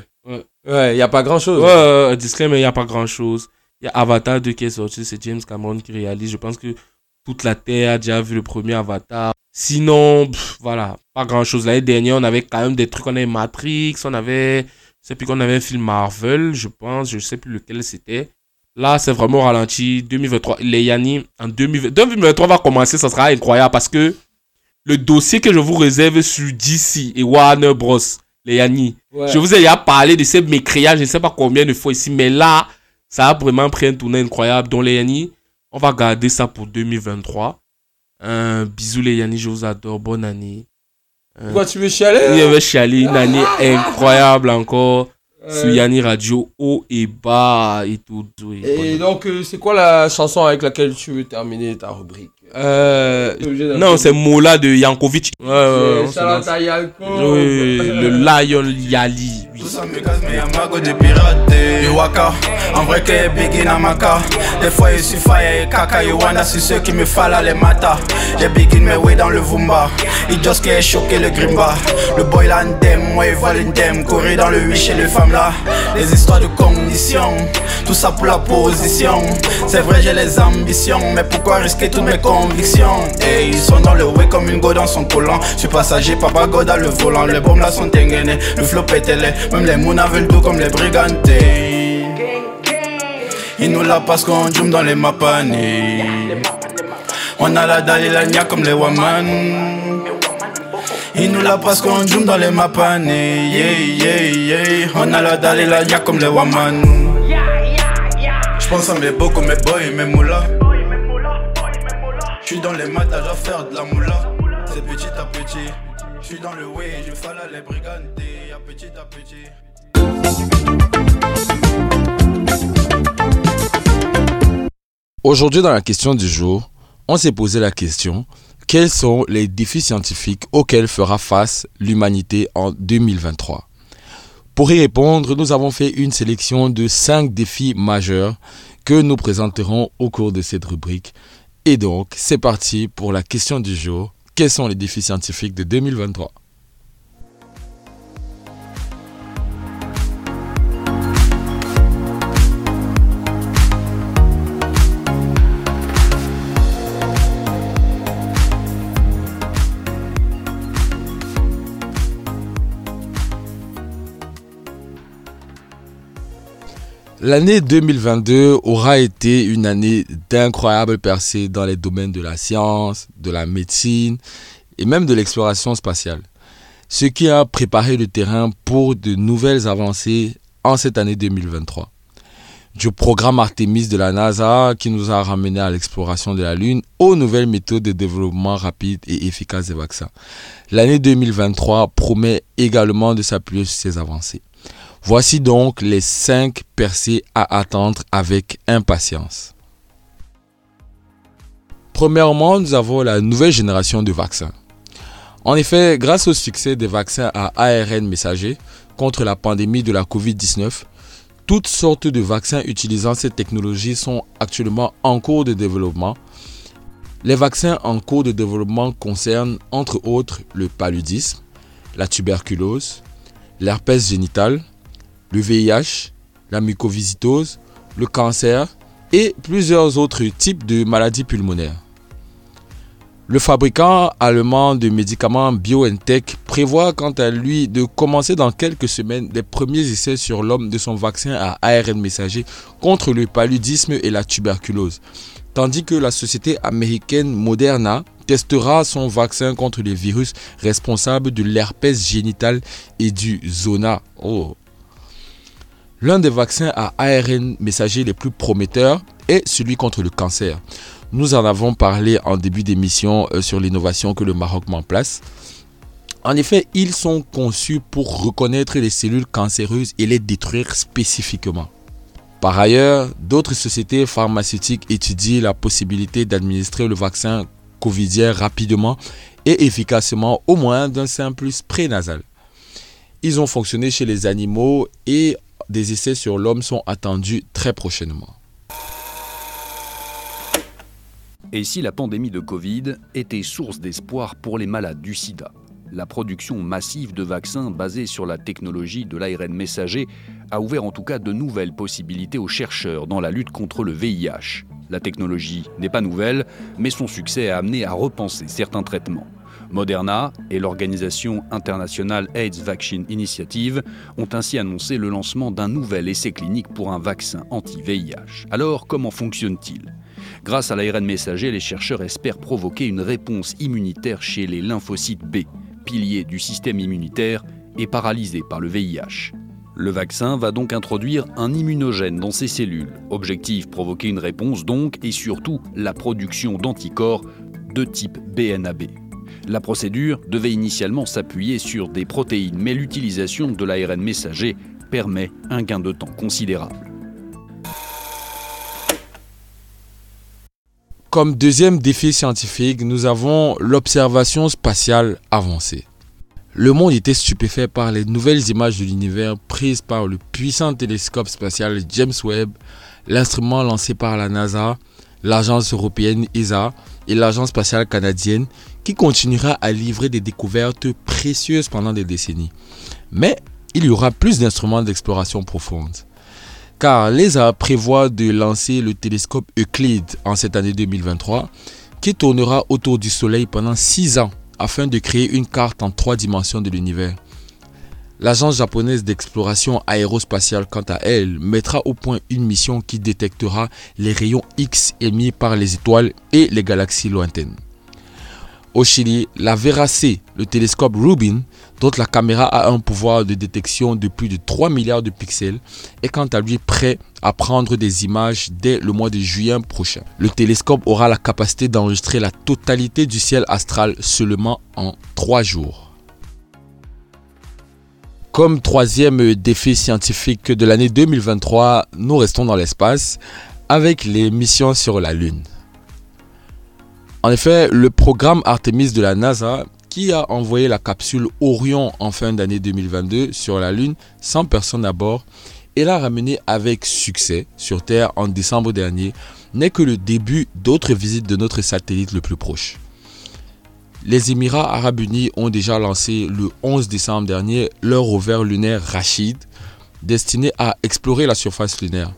S5: Ouais, il n'y a pas grand chose.
S6: Ouais, disclaimer, il n'y a pas grand chose. Il y a Avatar 2 qui est sorti, c'est James Cameron qui réalise. Je pense que toute la Terre a déjà vu le premier Avatar. Sinon, voilà, pas grand chose. L'année dernière, on avait quand même des trucs. On avait Matrix, on avait. Je sais plus qu'on avait un film Marvel, je pense, je sais plus lequel c'était. Là, c'est vraiment ralenti. 2023, les Yanni, en 2023 va commencer, ça sera incroyable parce que le dossier que je vous réserve sur DC et Warner Bros les Yanni. Je vous ai déjà parlé de ces mécréages, je ne sais pas combien de fois ici, mais là, ça a vraiment pris un tournant incroyable. Donc, les Yanni, on va garder ça pour 2023. Un bisous, les Yanni, je vous adore. Bonne année.
S5: Pourquoi tu veux chialer
S6: hein? veut chialer, une année incroyable encore. Sur Yanni Radio, haut et bas et tout.
S5: et donc, euh, c'est quoi la chanson avec laquelle tu veux terminer ta rubrique?
S6: Euh, non, c'est Mola de Yankovic.
S5: Ouais, ouais, oui,
S6: le Lion Yali. Oui. En vrai que begin à Maka. Des fois suis fire et caca. Et wanda C'est ceux qui me fallent les matas. J'ai begin mes way dans le Vumba. Il just qui est choqué le grimba. Le boy l'andem, moi il une Courir dans le 8 chez les femmes là. Les histoires de conditions Tout ça pour la position. C'est vrai j'ai les ambitions. Mais pourquoi risquer toutes mes convictions? Et ils sont dans le way comme une go dans son collant. Je suis passager, papa go dans le volant. Les bombes là sont dégainés, le flop est télé Même les mounas comme les brigantés ils nous la passent quand on joue dans les mapanis. On a la dalle et la nia comme les waman. Ils nous la passent quand on joue dans les mapanis. Yeah, yeah. On a la dalle et la nia comme les waman. J'pense à mes beaux comme mes boys mes moulas. J'suis dans les matas, à faire de la moula. C'est petit à petit. J'suis dans le way, je fais les brigands. Petit à petit.
S3: Aujourd'hui, dans la question du jour, on s'est posé la question quels sont les défis scientifiques auxquels fera face l'humanité en 2023 Pour y répondre, nous avons fait une sélection de 5 défis majeurs que nous présenterons au cours de cette rubrique. Et donc, c'est parti pour la question du jour. Quels sont les défis scientifiques de 2023 L'année 2022 aura été une année d'incroyables percées dans les domaines de la science, de la médecine et même de l'exploration spatiale. Ce qui a préparé le terrain pour de nouvelles avancées en cette année 2023. Du programme Artemis de la NASA qui nous a ramené à l'exploration de la Lune aux nouvelles méthodes de développement rapide et efficace des vaccins. L'année 2023 promet également de s'appuyer sur ces avancées. Voici donc les 5 percées à attendre avec impatience. Premièrement, nous avons la nouvelle génération de vaccins. En effet, grâce au succès des vaccins à ARN messager contre la pandémie de la COVID-19, toutes sortes de vaccins utilisant cette technologie sont actuellement en cours de développement. Les vaccins en cours de développement concernent entre autres le paludisme, la tuberculose, l'herpès génital, le VIH, la mucoviscidose, le cancer et plusieurs autres types de maladies pulmonaires. Le fabricant allemand de médicaments BioNTech prévoit quant à lui de commencer dans quelques semaines les premiers essais sur l'homme de son vaccin à ARN messager contre le paludisme et la tuberculose, tandis que la société américaine Moderna testera son vaccin contre les virus responsables de l'herpès génital et du zona. Oh, L'un des vaccins à ARN messager les plus prometteurs est celui contre le cancer. Nous en avons parlé en début d'émission euh, sur l'innovation que le Maroc met en place. En effet, ils sont conçus pour reconnaître les cellules cancéreuses et les détruire spécifiquement. Par ailleurs, d'autres sociétés pharmaceutiques étudient la possibilité d'administrer le vaccin covidien rapidement et efficacement au moins d'un simple spray nasal. Ils ont fonctionné chez les animaux et des essais sur l'homme sont attendus très prochainement.
S13: Et si la pandémie de Covid était source d'espoir pour les malades du sida? La production massive de vaccins basés sur la technologie de l'ARN messager a ouvert en tout cas de nouvelles possibilités aux chercheurs dans la lutte contre le VIH. La technologie n'est pas nouvelle, mais son succès a amené à repenser certains traitements. Moderna et l'organisation internationale AIDS Vaccine Initiative ont ainsi annoncé le lancement d'un nouvel essai clinique pour un vaccin anti-VIH. Alors, comment fonctionne-t-il? Grâce à l'ARN messager, les chercheurs espèrent provoquer une réponse immunitaire chez les lymphocytes B, piliers du système immunitaire et paralysés par le VIH. Le vaccin va donc introduire un immunogène dans ces cellules. Objectif provoquer une réponse donc et surtout la production d'anticorps de type BNAB. La procédure devait initialement s'appuyer sur des protéines, mais l'utilisation de l'ARN messager permet un gain de temps considérable.
S3: Comme deuxième défi scientifique, nous avons l'observation spatiale avancée. Le monde était stupéfait par les nouvelles images de l'univers prises par le puissant télescope spatial James Webb, l'instrument lancé par la NASA, l'agence européenne ESA et l'agence spatiale canadienne qui continuera à livrer des découvertes précieuses pendant des décennies. Mais il y aura plus d'instruments d'exploration profonde. Car l'ESA prévoit de lancer le télescope Euclide en cette année 2023 qui tournera autour du Soleil pendant 6 ans afin de créer une carte en trois dimensions de l'univers. L'agence japonaise d'exploration aérospatiale, quant à elle, mettra au point une mission qui détectera les rayons X émis par les étoiles et les galaxies lointaines. Au Chili, la Vera C, le télescope Rubin, dont la caméra a un pouvoir de détection de plus de 3 milliards de pixels, est quant à lui prêt à prendre des images dès le mois de juillet prochain. Le télescope aura la capacité d'enregistrer la totalité du ciel astral seulement en 3 jours. Comme troisième défi scientifique de l'année 2023, nous restons dans l'espace avec les missions sur la Lune. En effet, le programme Artemis de la NASA, qui a envoyé la capsule Orion en fin d'année 2022 sur la Lune sans personne à bord et l'a ramené avec succès sur Terre en décembre dernier, n'est que le début d'autres visites de notre satellite le plus proche. Les Émirats arabes unis ont déjà lancé le 11 décembre dernier leur rover lunaire Rachid, destiné à explorer la surface lunaire.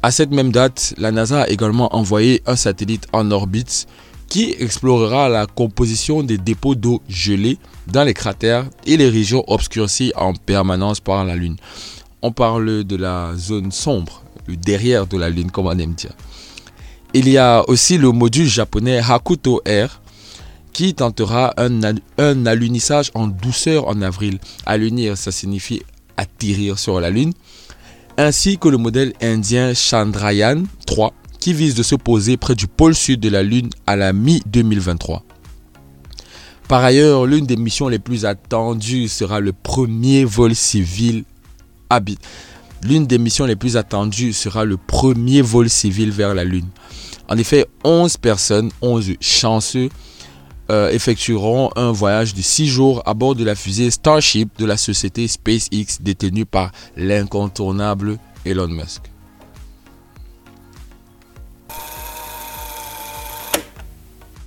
S3: À cette même date, la NASA a également envoyé un satellite en orbite qui explorera la composition des dépôts d'eau gelée dans les cratères et les régions obscurcies en permanence par la Lune. On parle de la zone sombre, le derrière de la Lune, comme on aime dire. Il y a aussi le module japonais Hakuto Air qui tentera un, un alunissage en douceur en avril. Alunir, ça signifie atterrir sur la Lune. Ainsi que le modèle indien Chandrayaan 3 qui vise de se poser près du pôle sud de la Lune à la mi-2023. Par ailleurs, l'une des missions les plus attendues sera le premier vol civil habit. L'une des missions les plus attendues sera le premier vol civil vers la Lune. En effet, 11 personnes, 11 chanceux, euh, effectueront un voyage de 6 jours à bord de la fusée Starship de la société SpaceX détenue par l'incontournable Elon Musk.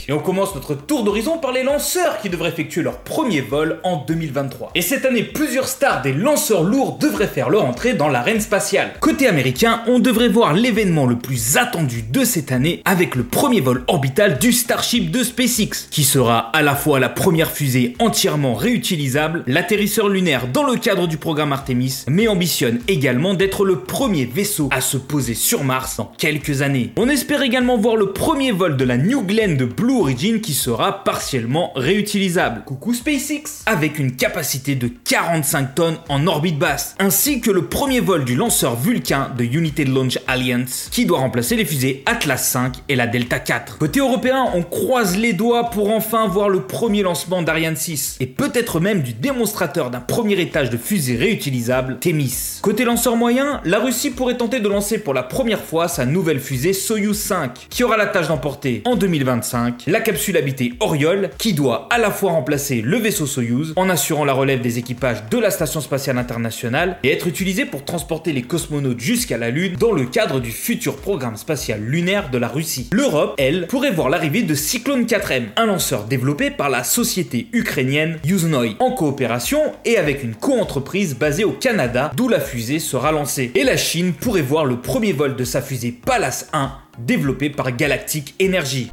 S14: Et on commence notre tour d'horizon par les lanceurs qui devraient effectuer leur premier vol en 2023. Et cette année, plusieurs stars des lanceurs lourds devraient faire leur entrée dans l'arène spatiale. Côté américain, on devrait voir l'événement le plus attendu de cette année avec le premier vol orbital du Starship de SpaceX, qui sera à la fois la première fusée entièrement réutilisable, l'atterrisseur lunaire dans le cadre du programme Artemis, mais ambitionne également d'être le premier vaisseau à se poser sur Mars dans quelques années. On espère également voir le premier vol de la New Glenn de Blue Origin qui sera partiellement réutilisable. Coucou SpaceX Avec une capacité de 45 tonnes en orbite basse, ainsi que le premier vol du lanceur Vulcain de United Launch Alliance qui doit remplacer les fusées Atlas 5 et la Delta 4. Côté européen, on croise les doigts pour enfin voir le premier lancement d'Ariane 6 et peut-être même du démonstrateur d'un premier étage de fusée réutilisable, Themis. Côté lanceur moyen, la Russie pourrait tenter de lancer pour la première fois sa nouvelle fusée Soyuz 5 qui aura la tâche d'emporter en 2025 la capsule habitée Oriole, qui doit à la fois remplacer le vaisseau Soyuz en assurant la relève des équipages de la Station spatiale internationale et être utilisée pour transporter les cosmonautes jusqu'à la Lune dans le cadre du futur programme spatial lunaire de la Russie. L'Europe, elle, pourrait voir l'arrivée de Cyclone 4M, un lanceur développé par la société ukrainienne Yuznoy, en coopération et avec une co-entreprise basée au Canada, d'où la fusée sera lancée. Et la Chine pourrait voir le premier vol de sa fusée Pallas 1 développée par Galactic Energy.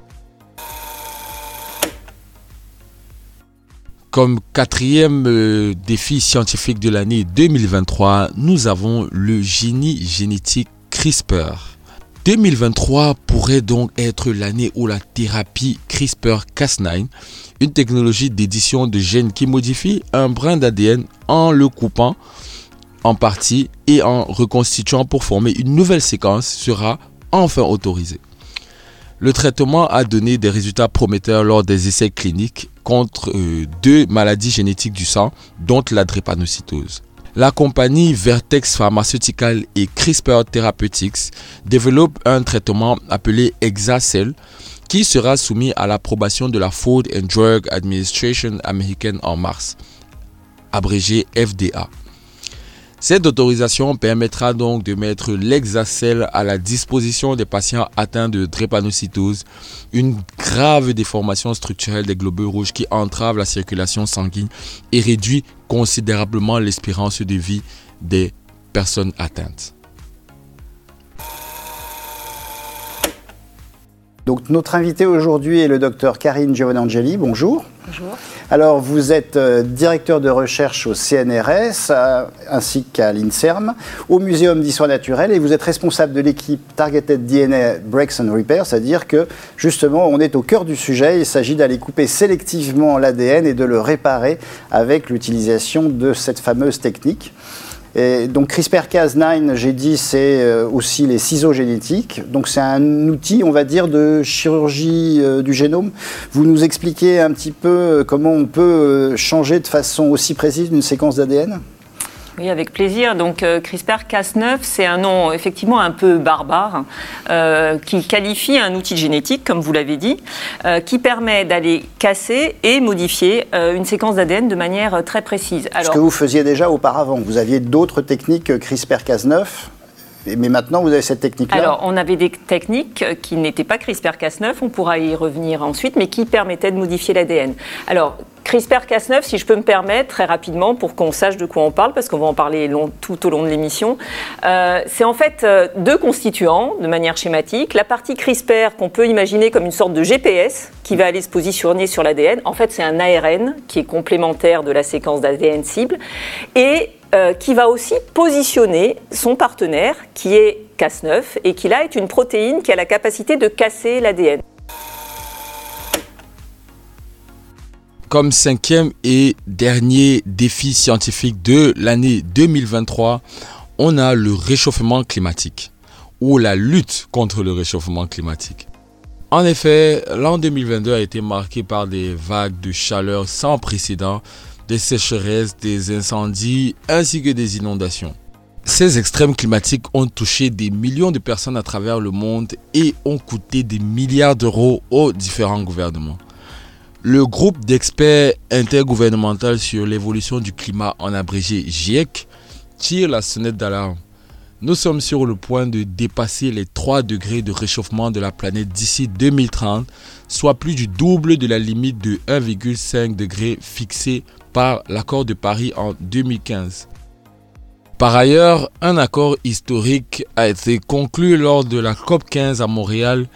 S3: Comme quatrième euh, défi scientifique de l'année 2023, nous avons le génie génétique CRISPR. 2023 pourrait donc être l'année où la thérapie CRISPR-Cas9, une technologie d'édition de gènes qui modifie un brin d'ADN en le coupant en partie et en reconstituant pour former une nouvelle séquence, sera enfin autorisée. Le traitement a donné des résultats prometteurs lors des essais cliniques contre euh, deux maladies génétiques du sang, dont la drépanocytose. La compagnie Vertex Pharmaceutical et CRISPR Therapeutics développent un traitement appelé Exacel qui sera soumis à l'approbation de la Food and Drug Administration américaine en mars, abrégé FDA. Cette autorisation permettra donc de mettre l'Exacel à la disposition des patients atteints de drépanocytose, une grave déformation structurelle des globules rouges qui entrave la circulation sanguine et réduit considérablement l'espérance de vie des personnes atteintes.
S15: Donc notre invité aujourd'hui est le docteur Karine Giovanangeli. Bonjour.
S16: Bonjour.
S15: Alors vous êtes euh, directeur de recherche au CNRS ainsi qu'à l'INSERM, au Muséum d'histoire naturelle et vous êtes responsable de l'équipe Targeted DNA Breaks and Repair, c'est-à-dire que justement on est au cœur du sujet, il s'agit d'aller couper sélectivement l'ADN et de le réparer avec l'utilisation de cette fameuse technique. Donc CRISPR-Cas9, j'ai dit, c'est euh, aussi les ciseaux génétiques. Donc c'est un outil, on va dire, de chirurgie euh, du génome. Vous nous expliquez un petit peu euh, comment on peut changer de façon aussi précise une séquence d'ADN
S16: Oui, avec plaisir. Donc euh, CRISPR-Cas9, c'est un nom effectivement un peu barbare euh, qui qualifie un outil génétique, comme vous l'avez dit, euh, qui permet d'aller casser et modifier une séquence d'ADN de manière très précise.
S15: Alors, Ce que vous faisiez déjà auparavant, vous aviez d'autres techniques CRISPR-Cas9 mais maintenant, vous avez cette technique-là
S16: Alors, on avait des techniques qui n'étaient pas CRISPR-Cas9, on pourra y revenir ensuite, mais qui permettaient de modifier l'ADN. Alors, CRISPR-Cas9, si je peux me permettre très rapidement pour qu'on sache de quoi on parle, parce qu'on va en parler tout au long de l'émission, euh, c'est en fait euh, deux constituants de manière schématique. La partie CRISPR qu'on peut imaginer comme une sorte de GPS qui va aller se positionner sur l'ADN, en fait c'est un ARN qui est complémentaire de la séquence d'ADN cible. Et euh, qui va aussi positionner son partenaire, qui est Cas9, et qui là est une protéine qui a la capacité de casser l'ADN.
S3: Comme cinquième et dernier défi scientifique de l'année 2023, on a le réchauffement climatique ou la lutte contre le réchauffement climatique. En effet, l'an 2022 a été marqué par des vagues de chaleur sans précédent des sécheresses, des incendies ainsi que des inondations. Ces extrêmes climatiques ont touché des millions de personnes à travers le monde et ont coûté des milliards d'euros aux différents gouvernements. Le groupe d'experts intergouvernemental sur l'évolution du climat, en abrégé GIEC, tire la sonnette d'alarme. Nous sommes sur le point de dépasser les 3 degrés de réchauffement de la planète d'ici 2030, soit plus du double de la limite de 1,5 degré fixée par l'accord de Paris en 2015. Par ailleurs, un accord historique a été conclu lors de la COP 15 à Montréal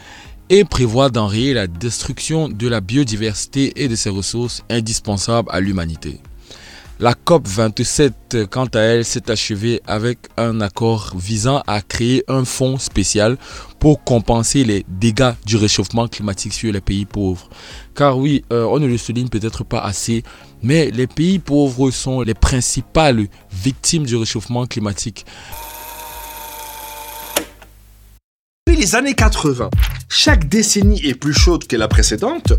S3: et prévoit d'enrayer la destruction de la biodiversité et de ses ressources indispensables à l'humanité. La COP 27, quant à elle, s'est achevée avec un accord visant à créer un fonds spécial pour compenser les dégâts du réchauffement climatique sur les pays pauvres. Car oui, euh, on ne le souligne peut-être pas assez, mais les pays pauvres sont les principales victimes du réchauffement climatique.
S17: Depuis années 80, chaque décennie est plus chaude que la précédente,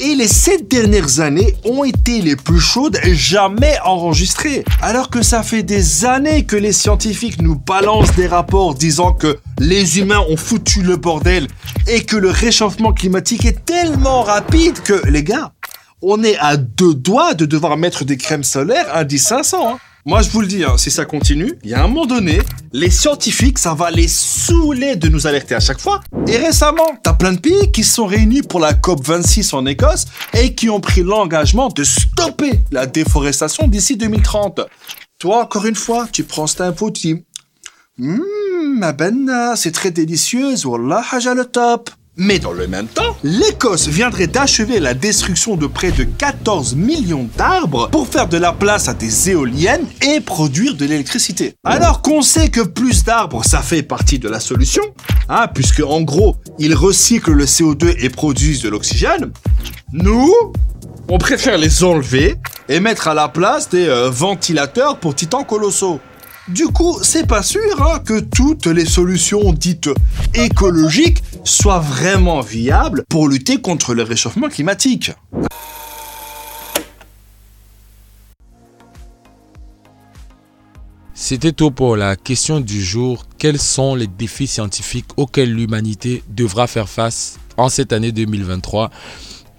S17: et les sept dernières années ont été les plus chaudes jamais enregistrées. Alors que ça fait des années que les scientifiques nous balancent des rapports disant que les humains ont foutu le bordel et que le réchauffement climatique est tellement rapide que, les gars, on est à deux doigts de devoir mettre des crèmes solaires 10 500. Hein. Moi, je vous le dis, hein, si ça continue, il y a un moment donné, les scientifiques, ça va les saouler de nous alerter à chaque fois. Et récemment, t'as plein de pays qui se sont réunis pour la COP 26 en Écosse et qui ont pris l'engagement de stopper la déforestation d'ici 2030. Toi, encore une fois, tu prends cet info, tu dis, hum, ma benna, c'est très délicieuse, wallah, haja le top. Mais dans le même temps, l'Écosse viendrait d'achever la destruction de près de 14 millions d'arbres pour faire de la place à des éoliennes et produire de l'électricité. Alors qu'on sait que plus d'arbres, ça fait partie de la solution, hein, puisque en gros, ils recyclent le CO2 et produisent de l'oxygène, nous, on préfère les enlever et mettre à la place des euh, ventilateurs pour titans colossaux. Du coup, c'est pas sûr hein, que toutes les solutions dites écologiques soient vraiment viables pour lutter contre le réchauffement climatique.
S3: C'était tout pour la question du jour. Quels sont les défis scientifiques auxquels l'humanité devra faire face en cette année 2023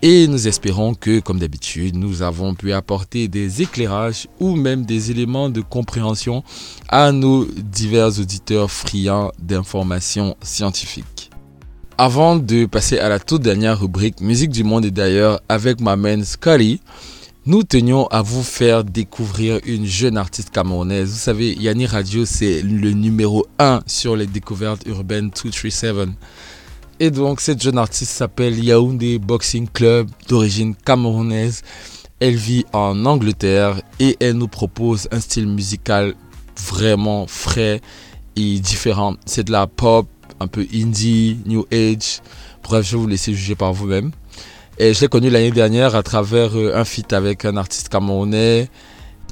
S3: et nous espérons que, comme d'habitude, nous avons pu apporter des éclairages ou même des éléments de compréhension à nos divers auditeurs friands d'informations scientifiques. Avant de passer à la toute dernière rubrique Musique du monde et d'ailleurs avec ma main Scully, nous tenions à vous faire découvrir une jeune artiste camerounaise. Vous savez, Yanni Radio, c'est le numéro 1 sur les découvertes urbaines 237. Et donc, cette jeune artiste s'appelle Yaoundé Boxing Club d'origine camerounaise. Elle vit en Angleterre et elle nous propose un style musical vraiment frais et différent. C'est de la pop, un peu indie, new age. Bref, je vais vous laisser juger par vous-même. Et je l'ai connue l'année dernière à travers euh, un feat avec un artiste camerounais.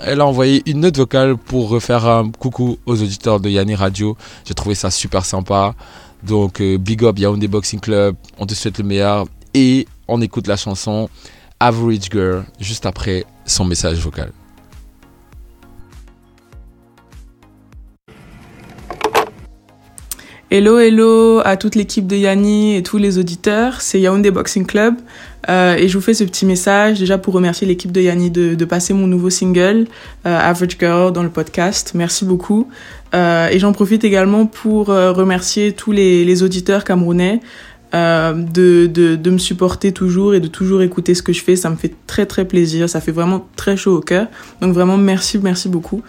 S3: Elle a envoyé une note vocale pour refaire un coucou aux auditeurs de Yanni Radio. J'ai trouvé ça super sympa. Donc euh, big up Yaoundé Boxing Club, on te souhaite le meilleur et on écoute la chanson Average Girl juste après son message vocal.
S18: Hello, hello à toute l'équipe de Yanni et tous les auditeurs, c'est Yaoundé Boxing Club. Euh, et je vous fais ce petit message déjà pour remercier l'équipe de Yanni de, de, passer mon nouveau single, euh, Average Girl, dans le podcast. Merci beaucoup. Euh, et j'en profite également pour euh, remercier tous les, les auditeurs camerounais euh, de, de, de me supporter toujours et de toujours écouter ce que je fais. Ça me fait très très plaisir. Ça fait vraiment très chaud au cœur. Donc vraiment merci, merci beaucoup.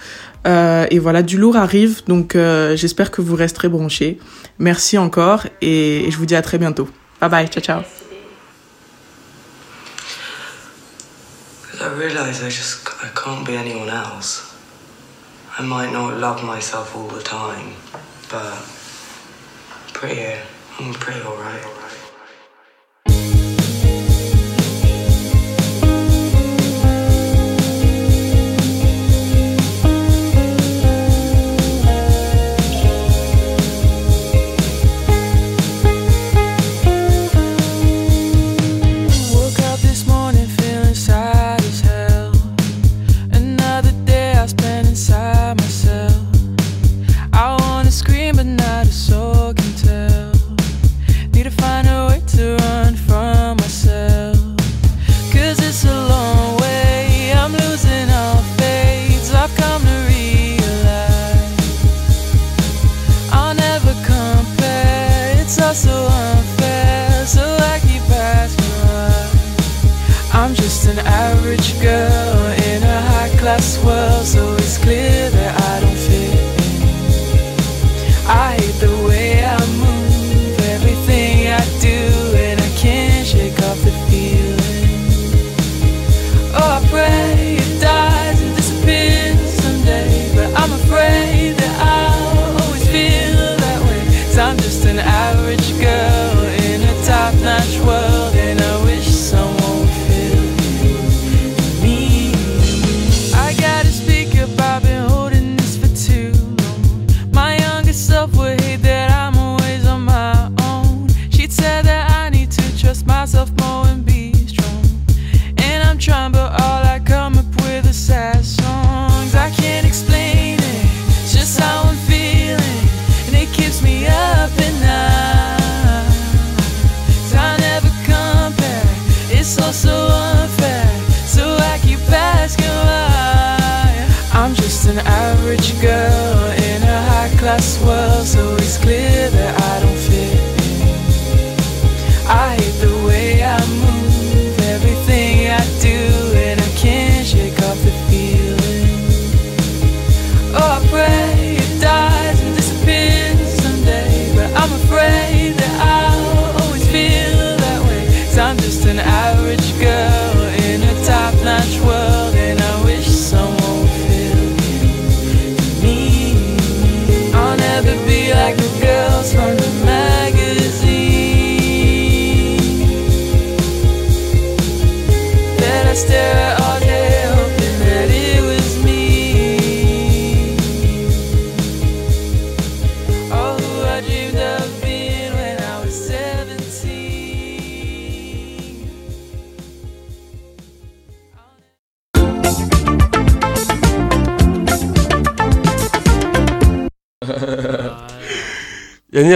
S18: Euh, et voilà, du lourd arrive, donc j'espère que vous resterez branchés. Merci encore et, et je vous dis à très bientôt. Bye bye, ciao ciao.
S19: I realize I just I can't be anyone else. I might not love myself all the time, but pretty, I'm pretty alright.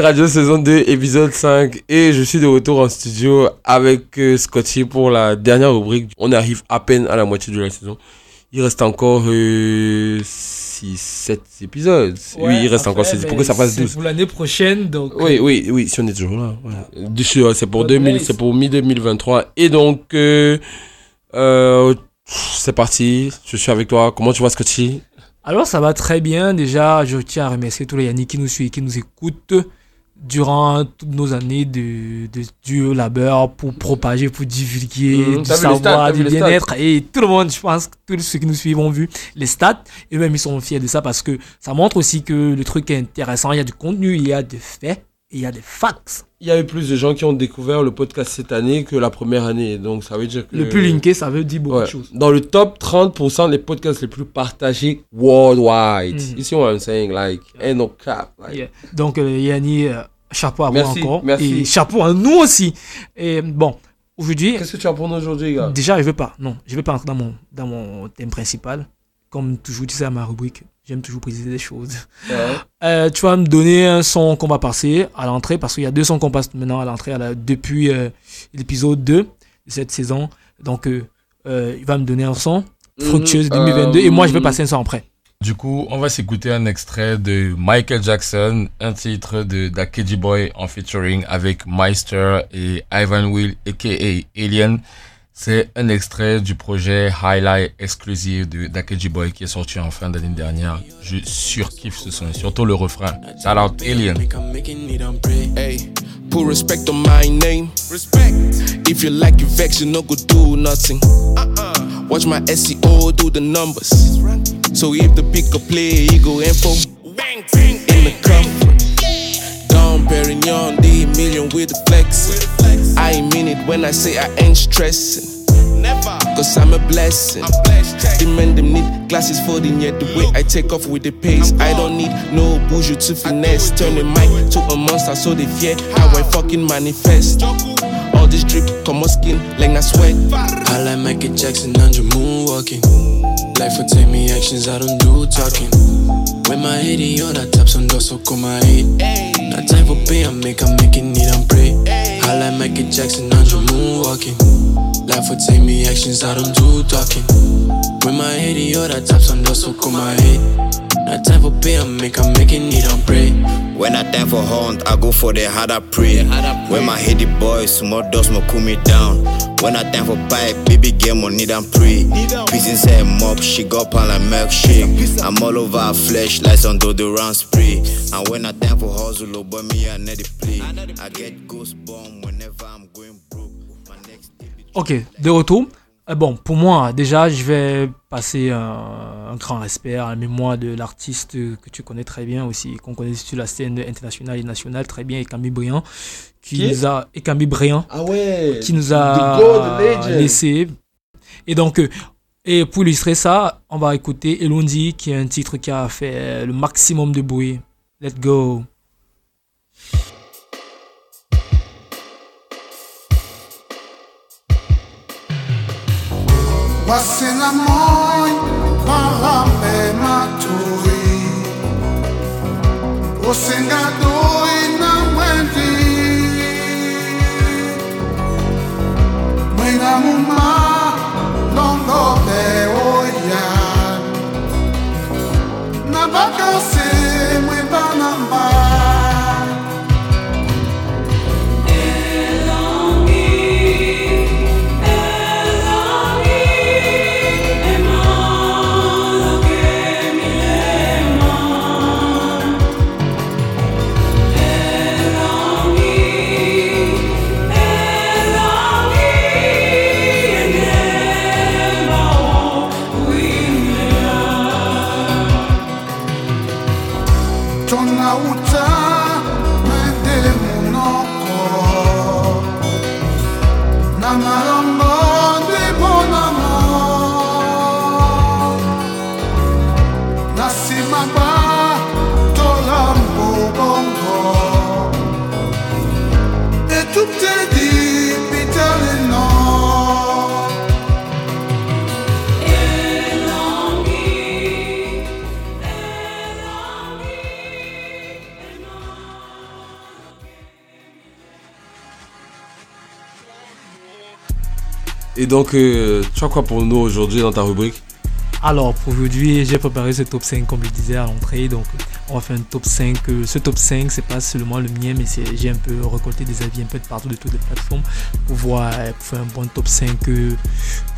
S5: Radio saison 2, épisode 5. Et je suis de retour en studio avec euh, Scotty pour la dernière rubrique. On arrive à peine à la moitié de la saison. Il reste encore 6, 7 épisodes. oui, il reste encore 6 pour que ça fasse 12.
S20: pour l'année prochaine, donc.
S5: Oui, oui, oui, si on est toujours là. C'est pour, 2000 c'est pour mi-2023. Et donc, euh, euh, c'est parti. Je suis avec toi. Comment tu vas, Scotty?
S20: Alors ça va très bien. Déjà, je tiens à remercier tous les Yannick qui nous suivent, qui nous écoutent durant toutes nos années de, de dur labeur pour propager, pour divulguer
S5: Mhm,
S20: du savoir, du bien-être. Et tout le monde, je pense, que tous ceux qui nous suivent ont vu les stats. Et même ils sont fiers de ça parce que ça montre aussi que le truc est intéressant. Il y a du contenu, il y a des faits, il y a des facts.
S5: Il y a eu plus de gens qui ont découvert le podcast cette année que la première année. Donc, ça veut dire que.
S20: Le plus linké, ça veut dire beaucoup
S5: Ouais.
S20: de choses.
S5: Dans le top 30% des podcasts les plus partagés worldwide.
S20: Mhm.
S5: You see what I'm saying? Like, ain't no cap. Like,
S20: Yeah. Donc, euh, Yanni, euh, chapeau à vous
S5: Merci,
S20: encore.
S5: merci.
S20: Et chapeau à nous aussi. Et bon, aujourd'hui.
S5: Qu'est-ce que tu as pour nous aujourd'hui, gars?
S20: Déjà, je veux pas. Non, je vais pas entrer dans mon, dans mon thème principal. Comme toujours, tu sais, à ma rubrique. J'aime toujours préciser des choses.
S5: Ouais.
S20: Euh, tu vas me donner un son qu'on va passer à l'entrée, parce qu'il y a deux sons qu'on passe maintenant à l'entrée la- depuis euh, l'épisode 2 de cette saison. Donc, euh, euh, il va me donner un son, Fructueuse
S3: Mhm.
S20: 2022, et moi, je vais
S3: Euh,
S20: passer un son après.
S3: Du coup, on va s'écouter un extrait de Michael Jackson, un titre de Dakeji Boy en featuring avec Meister et Ivan Will, aka Alien. C'est un extrait du projet Highlight exclusif de Dakeji Boy qui est sorti en fin d'année dernière. Je surkiffe ce son, surtout le refrain. Shout out Alien.
S21: Hey, put respect on my name. Respect. If you like your vex, you no go do nothing. Watch my SEO do the numbers. So if the pick a play, you go info. In the comfort. Dom Perignon, the million with the flex. I ain't mean it when I say I ain't stressing. Cause I'm a blessing. Them men them need glasses for the yet the way I take off with the pace. I don't need no bougie to finesse. Turn the mic to a monster so they fear how I fucking manifest. This drip, come on skin like I sweat.
S19: I like Michael Jackson you moonwalking. Life will take me actions, I don't do talking. When my head in your taps on so come my head. Not time for pay, I make, I'm making it and pray. I like Michael Jackson you moonwalking. Life will take me actions, I don't do talking. When my head in your taps on so come my head. Not time for pay, I make, I'm making it and pray.
S22: When I time for hunt, I go for the harder prey. When my heady boys, small dust mo cool me down. When I time for pipe, baby game need than pray. Pieces say mop, she got pan like milkshake. I'm all over her flesh like some deodorant spray. And when I time for hustle, oh boy me I need to play. I get goosebumps whenever I'm going broke. My next
S20: Ok, de retour. Euh, bon, pour moi, déjà, je vais passer un, un grand respect à la mémoire de l'artiste que tu connais très bien aussi, qu'on connaît sur la scène internationale et nationale très bien, Ekambi Briand, qui,
S5: Qui?
S20: nous a, Ekambi Briand,
S5: Ah ouais.
S20: qui nous a laissé. Et donc, euh, et pour illustrer ça, on va écouter Elondi, qui est un titre qui a fait le maximum de bruit. Let's go.
S23: basela moyi barambe matoi osengadoi na mwendi mwina muma longo beoya na
S5: bakas. Donc, euh, tu as quoi pour nous aujourd'hui dans ta rubrique
S20: Alors, pour aujourd'hui, j'ai préparé ce top 5, comme je disais à l'entrée. Donc, on va faire un top 5. Euh, Ce top 5, c'est pas seulement le mien, mais j'ai un peu récolté des avis un peu de partout de toutes les plateformes pour voir, euh, pour faire un bon top 5 euh,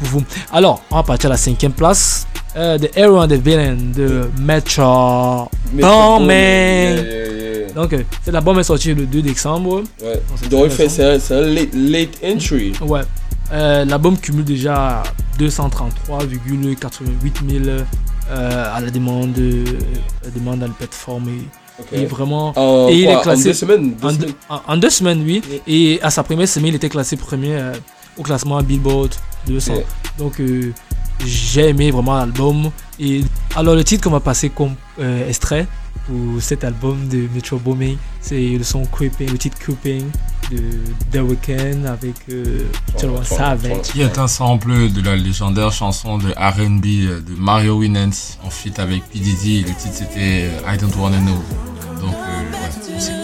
S20: pour vous. Alors, on va partir à la cinquième place. Euh, The Hero and the Villain de Metro. Donc, cet album est sorti le 2 décembre.
S5: Ouais.
S20: Donc,
S5: fait, c'est un, c'est un late, late entry.
S20: Ouais. Euh, L'album cumule déjà 233,88 000 euh, à la demande, euh, la demande à la plateforme. Et, vraiment. Et il
S5: quoi,
S20: est
S5: en
S20: classé.
S5: deux semaines, deux
S20: en, deux-
S5: semaines
S20: en- en deux semaines, oui. Et à sa première semaine, il était classé premier au classement Billboard 200.
S5: Ok.
S20: Donc, j'ai aimé vraiment l'album. Et alors, le titre qu'on va passer comme extrait pour cet album de Metro Booming, c'est le son Creeping, le titre Creeping. De The Weeknd avec euh, tu vois, Savage.
S3: Qui est un sample de la légendaire chanson de R&B euh, de Mario Winans en feat avec P. Diddy. Le titre c'était euh, I Don't Wanna Know. Donc, euh, ouais,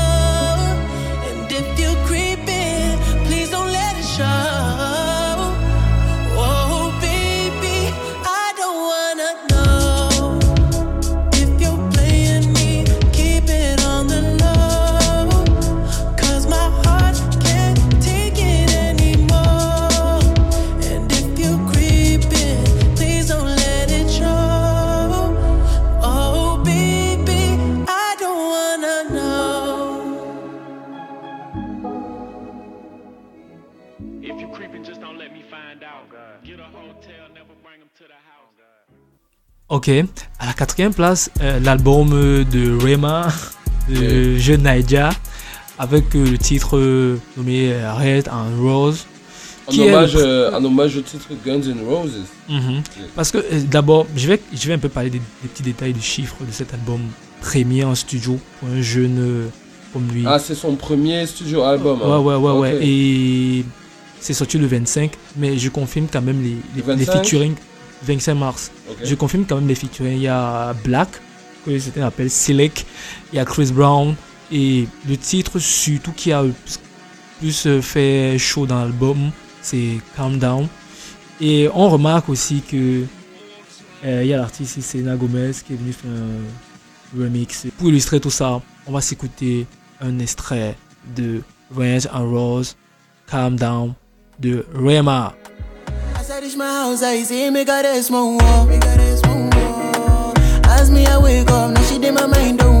S20: Ok, à la quatrième place, euh, l'album de Rema, de Jeune Naija, avec euh, le titre euh, nommé euh, Red and Rose. Le
S5: hommage, euh, en hommage au titre Guns N' Roses.
S20: Mhm. Parce que euh, d'abord, je vais, je vais un peu parler des, des petits détails, des chiffres de cet album premier en studio pour un jeune euh, comme lui.
S5: Ah, c'est son premier studio album.
S20: Ouais,
S5: hein.
S20: ouais, ouais, ouais.
S5: Ok.
S20: Et c'est sorti le 25, mais je confirme quand même les, les, les
S5: 25?
S20: featuring 25 mars. Je confirme quand même les featuring. Il y a Black, que certains appellent Select, il y a Chris Brown, et le titre surtout qui a plus, fait chaud dans l'album, c'est Calm Down. Et on remarque aussi que euh, il y a l'artiste Selena Gomez qui est venu faire un remix. Pour illustrer tout ça, on va s'écouter un extrait de Range and Rose, Calm Down de Rema.
S24: Reach my house, I see me got a small wall. As me I wake up, now she did my mind don't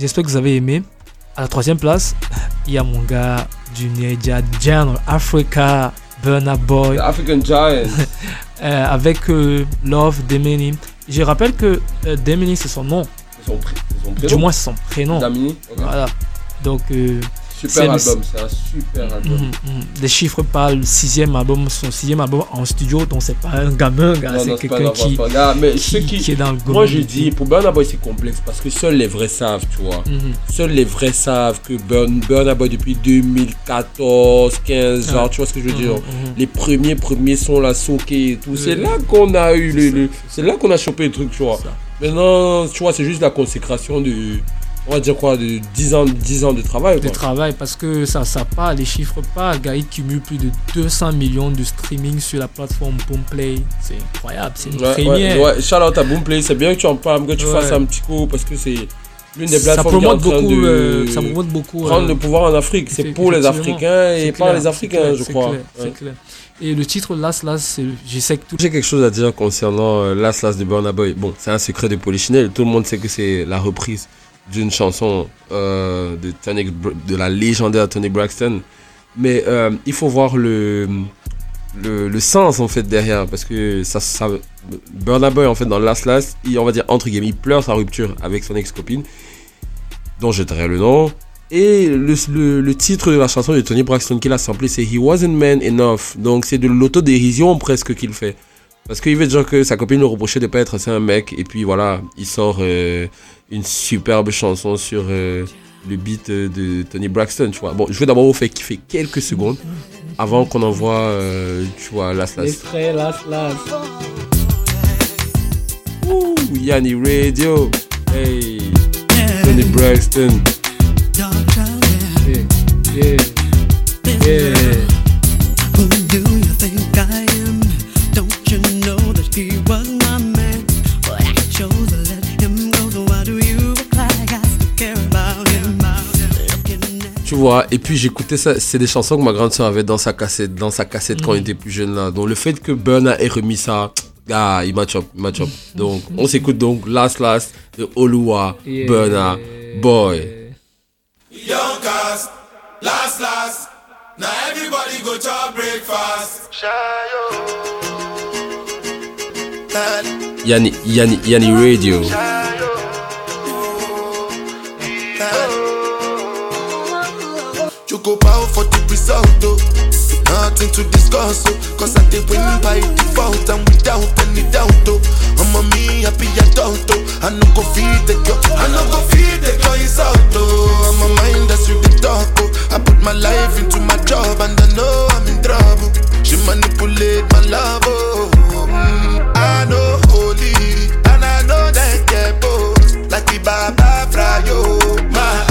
S20: J'espère que vous avez aimé. À la troisième place, il y a mon gars du Nigeria, Genre Africa, Burna Boy.
S5: The African Giant.
S20: Euh, avec euh, Love Demini. Je rappelle que euh, Demini c'est son nom.
S5: Son pr- son
S20: Du
S5: prénom.
S20: moins c'est son prénom.
S5: Damini.
S20: Voilà. Donc euh,
S5: Super
S20: c'est le-
S5: album, c'est un super album.
S20: Mhm, mhm. Les chiffres parlent sixième album, son sixième album en studio, donc c'est pas un gamin, c'est quelqu'un qui, qui,
S5: ceux qui-
S20: qui est dans le
S5: Moi, je dis, pour Burna Boy, c'est complexe parce que seuls les vrais savent, tu vois.
S20: Mhm.
S5: Seuls les vrais savent que Burn, Burna Boy, depuis 2014, 15, genre,
S20: Ouais.
S5: tu vois ce que je veux dire. Les premiers, premiers sons, la soke et tout. C'est là qu'on a eu le. le- c'est là qu'on a chopé le truc, tu vois. Maintenant, tu vois, c'est juste la consécration de. On va dire quoi, de 10 ans, 10 ans de travail,
S20: de travail parce que ça, ça part, les chiffres parlent. Gars, il cumule plus de 200 millions de streaming sur la plateforme Boomplay. C'est incroyable, c'est une
S5: Ouais,
S20: première.
S5: ouais, ouais. Shout out à Boomplay, c'est bien que tu en parles, que tu
S20: Ouais.
S5: fasses un petit coup parce que c'est l'une des
S20: ça
S5: plateformes qui est en
S20: promote
S5: train
S20: beaucoup,
S5: de
S20: euh, ça promote beaucoup,
S5: prendre
S20: euh,
S5: le pouvoir en Afrique. C'est pour les. Africains et par les Africains,
S20: clair,
S5: je
S20: c'est
S5: crois.
S20: clair, c'est
S5: Ouais.
S20: clair. Et le titre Last, c'est- je sais que tout.
S5: J'ai quelque chose à dire concernant euh, Last Last de Burna Boy. Bon, c'est un secret de Polichinelle. Tout le monde sait que c'est la reprise d'une chanson euh, de, de la légendaire Tony Braxton. Mais euh, il faut voir le, le, le sens en fait derrière. Parce que ça, ça, Burna Boy, en fait, dans Last Last, il, on va dire entre guillemets, il pleure sa rupture avec son ex-copine, dont je tairai le nom. Et le, le, le titre de la chanson de Tony Braxton qu'il a samplé, c'est He Wasn't Man Enough. Donc c'est de l'autodérision presque qu'il fait. Parce qu'il veut dire que sa copine lui reprochait de pas être assez un mec. Et puis voilà, il sort euh, une superbe chanson sur euh, le beat euh, de Tony Braxton, tu vois. Bon, je vais d'abord vous faire kiffer quelques secondes avant qu'on envoie, euh, tu vois, Last Last.
S20: L'extrait Last Last.
S5: Ouh, Yanni Radio. Hey, Tony Braxton.
S20: Yeah, yeah, yeah.
S5: Vois, et puis j'écoutais ça, c'est des chansons que ma grande soeur avait dans sa cassette, dans sa cassette quand
S20: Mm.
S5: il était plus jeune là. Donc le fait que Burna ait remis ça, ah, il match up, il match up. Donc on s'écoute donc Last Last de Oluwa,
S20: Yeah.
S5: Burna, Boy.
S23: Young cast, last last. Now everybody go to breakfast.
S5: Yanni, Yanni, Yanni Radio.
S23: Choco power for the result, oh. Nothing to discuss, oh. Cause I did win by default and without any doubt, oh. I'm a me happy adult, oh. I no go feed the girl, I no go feed the girl is out, oh. I'm a mind that's with the talk, oh. I put my life into my job and I know I'm in trouble. She manipulate my love, oh. Mm, I know holy and I know that get. Like the Baba Frayo, my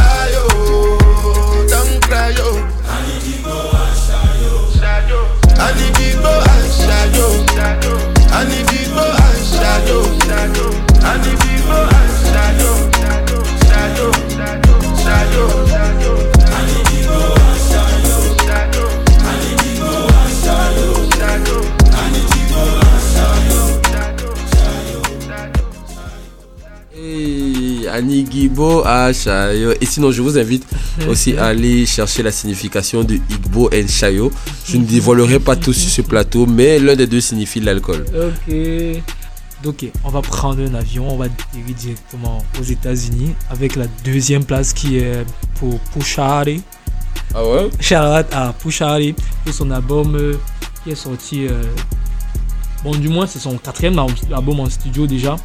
S5: Et Annie Guibo à Chayo. Et sinon, je vous invite aussi à aller chercher la signification de Igbo et Chayo. Je ne dévoilerai pas tout sur ce plateau, mais l'un des deux signifie l'alcool.
S20: Ok. Donc, on va prendre un avion, on va atterrir directement aux États-Unis avec la deuxième place qui est pour Pushari.
S5: Ah ouais?
S20: Shout à Pushari pour son album euh, qui est sorti. euh, bon, du moins, c'est son quatrième al- album en studio déjà.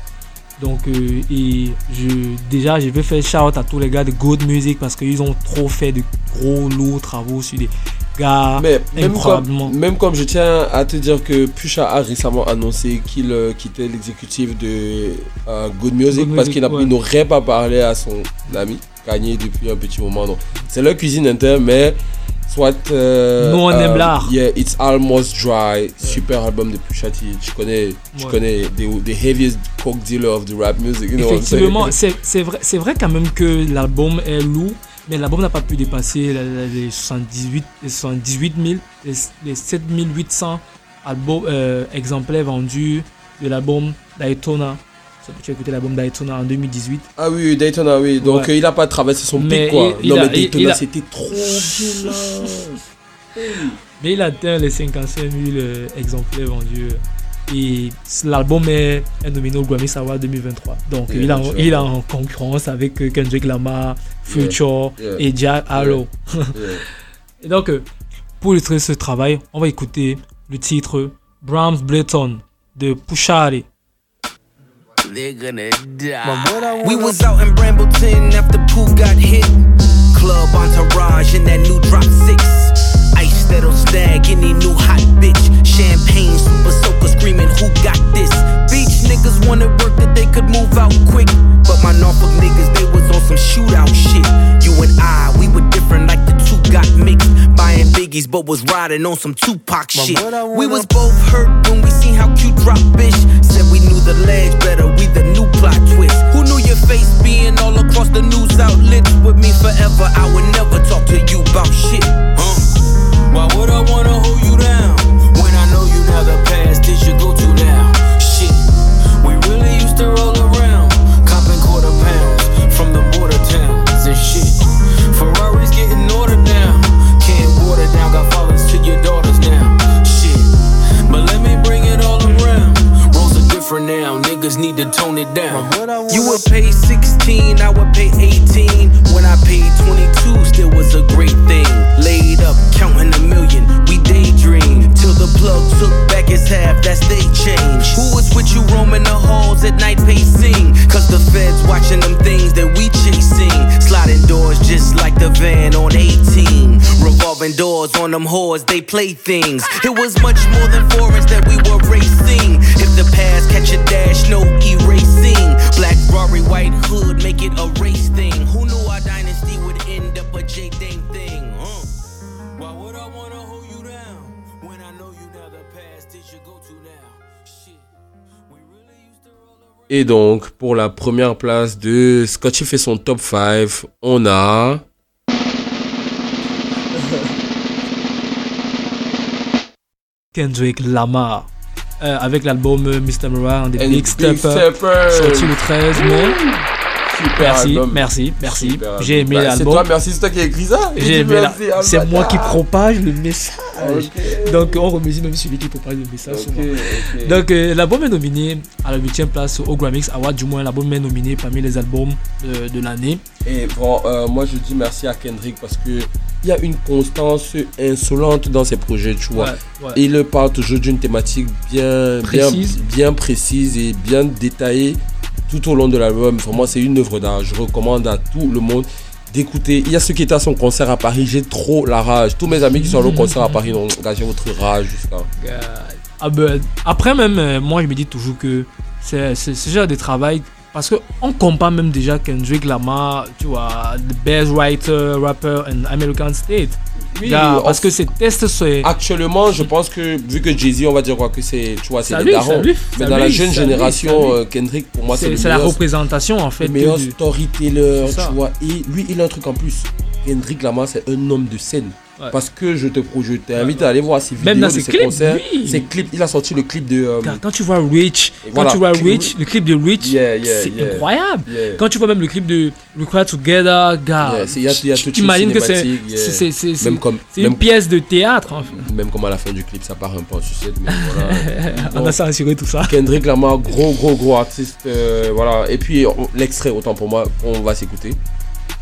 S20: Donc, euh, et je, déjà, je vais faire shout à tous les gars de Good Music parce qu'ils ont trop fait de gros, lourds travaux sur des gars
S5: Mais même
S20: incroyablement.
S5: comme, même comme je tiens à te dire que Pusha a récemment annoncé qu'il euh, quittait l'exécutif de euh, Good Music
S20: Good
S5: parce qu'il
S20: ouais.
S5: n'aurait pas parlé à son ami Kanye depuis un petit moment. Donc, c'est leur cuisine interne, mais soit. euh,
S20: Nous, on
S5: euh,
S20: aime l'art.
S5: Yeah, It's Almost Dry, super album de Pusha T. Tu connais,
S20: Ouais.
S5: connais the, the heaviest coke dealer of the rap music. you know?
S20: Effectivement, c'est vrai, c'est vrai quand même que l'album est lourd, mais l'album n'a pas pu dépasser la- la- les 78, les 78 000, les, les 7800 albums, euh, exemplaires vendus de l'album Daytona. Tu as écouté l'album Daytona en 2018.
S5: Ah oui, Daytona, oui. Donc
S20: Ouais.
S5: euh, il n'a pas traversé son pic, quoi.
S20: il-
S5: non,
S20: il a-
S5: mais Daytona,
S20: a-
S5: c'était trop violent.
S20: Mais il atteint les 55 000 euh, exemplaires vendus. Et l'album est, nominé au Grammy Award 2023. Donc
S5: Yeah,
S20: il, est en,
S5: sure.
S20: il est en concurrence avec euh, Kendrick Lamar, Future
S5: Yeah, yeah.
S20: et Jack Harlow. Et donc, pour illustrer ce travail, on va écouter le titre Brahms Breton de Pushari.
S25: They're gonna die. We was out in Brambleton after Pooh got hit. Club entourage in that new drop six. Ice that'll snag any new hot bitch. Champagne, super soaker screaming, who got this? Beach niggas wanted work that they could move out quick. But my Norfolk niggas, they was on some shootout shit. You and I, we were different like the two got mixed. Buying biggies, but was riding on some Tupac shit. We was both hurt when we seen how cute drop bitch. Said we knew the ledge better, we the new plot twist. Who knew your face being all across the news outlets with me forever. I would never talk to you about shit. Huh? Why would I wanna hold you down when I know you now the past is your go-to now? Shit, we really used to roll around, copping quarter pounds from the border towns and shit. Ferraris getting ordered now, can't water down, got fathers to your daughters different now, niggas need to tone it down. You would pay 16, I would pay 18. When I paid 22, still was a great thing. Laid up, counting a million, we daydream. Till the plug took back his half, that's they change. Who was with you roaming the halls at night pacing? Cause the feds watching them things that we chasing. Sliding doors just like the van on 18. Revolving doors on them whores, they play things. It was much more than foreigns that we were racing. If the past catch a dash, no erasing.
S5: Et donc, pour la première place de Scotchy fait son top 5, on a.
S20: Kendrick Lamar. euh, avec l'album euh, Mr. Mura and the Big Stepper. sorti le 13 mai. Merci,
S5: album.
S20: merci, merci.
S5: Super
S20: J'ai aimé
S5: Bah, c'est
S20: l'album.
S5: toi, merci, c'est toi qui as écrit ça.
S20: J'ai aimé la-
S5: ah,
S20: C'est moi qui propage le message. Donc on remercie même celui qui propage le message. Donc euh, l'album est nominé à la 8 place au Grammys Award. Du moins l'album est nominé parmi les albums de l'année.
S5: Et bon, euh, moi je dis merci à Kendrick parce que il y a une constance insolente dans ses projets, tu vois.
S20: Ouais, ouais.
S5: Il parle toujours d'une thématique bien,
S20: Précise.
S5: bien, bien précise et bien détaillée tout au long de l'album. Vraiment, c'est une œuvre d'art. Je recommande à tout le monde d'écouter. Il y a ceux qui étaient à son concert à Paris. J'ai trop la rage. Tous mes amis qui sont allés au concert à Paris ont gagé votre rage jusqu'à.
S20: Ah ben, après même, euh, moi je me dis toujours que c'est ce genre de travail parce que on compare même déjà Kendrick Lamar, tu vois, the best writer, rapper in American State.
S5: Oui,
S20: parce que ces tests c'est
S5: Actuellement, je pense que vu que Jay-Z, on va dire quoi que c'est, tu vois, c'est les darons. Mais dans la jeune génération, euh, Kendrick, pour moi, c'est
S20: c'est la représentation en fait.
S5: le meilleur
S20: du-
S5: storyteller, tu vois. Et lui, il a un truc en plus. Kendrick Lamar, c'est un homme de scène.
S20: Ouais.
S5: Parce que je te je t'invite à aller voir ses vidéos
S20: Même dans ses
S5: ses
S20: clips,
S5: concerts.
S20: oui.
S5: Ses clips, il a sorti le clip de. euh,
S20: Quand, quand tu vois Rich, quand
S5: voilà,
S20: tu vois Rich, le clip de Rich,
S5: Yeah, yeah,
S20: c'est
S5: yeah.
S20: incroyable. Quand tu vois même le clip de Required Together, gars, tu t'imagines que c'est une pièce de théâtre. en fait.
S5: Même comme à la fin du clip, ça part un peu en sucette, mais voilà.
S20: On a censuré tout ça.
S5: Kendrick Lamar, gros, gros, gros artiste. euh, voilà. Et puis, l'extrait, autant pour moi, on va s'écouter.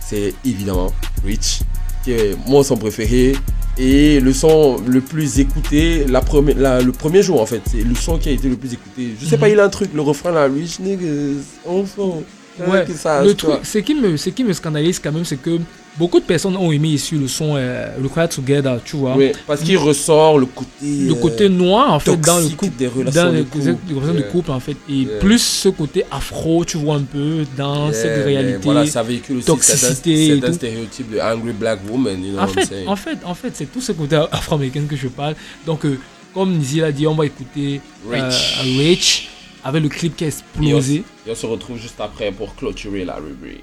S5: C'est évidemment Rich, qui est mon son préféré. Et le son le plus écouté, la première, la- le premier jour en fait, c'est le son qui a été le plus écouté. Je sais
S20: Mhm.
S5: pas, il a un truc, le refrain là, Rich niggas, enfant.
S20: Ouais,
S5: que ça,
S20: le truc, ce qui, me, ce qui me scandalise quand même, c'est que beaucoup de personnes ont aimé ici le son euh, Required Together, tu vois.
S5: Oui, parce qu'il ressort le côté.
S20: le
S5: euh,
S20: côté noir en fait dans le couple
S5: des relations
S20: dans
S5: de
S20: les
S5: couple.
S20: les relations de couple en fait et
S5: Yeah.
S20: plus ce côté afro tu vois un peu dans
S5: Yeah,
S20: cette réalité
S5: Voilà, ça véhicule aussi
S20: toxicité
S5: c'est un stéréotype de angry black woman, you know
S20: en
S5: what I'm
S20: fait
S5: saying?
S20: en fait en fait c'est tout ce côté afro-américain que je parle donc euh, comme Nizi l'a dit on va écouter euh,
S5: Rich.
S20: Avec le clip qui a
S5: Et on,
S20: explosé
S5: et on se retrouve juste après pour clôturer la rubrique.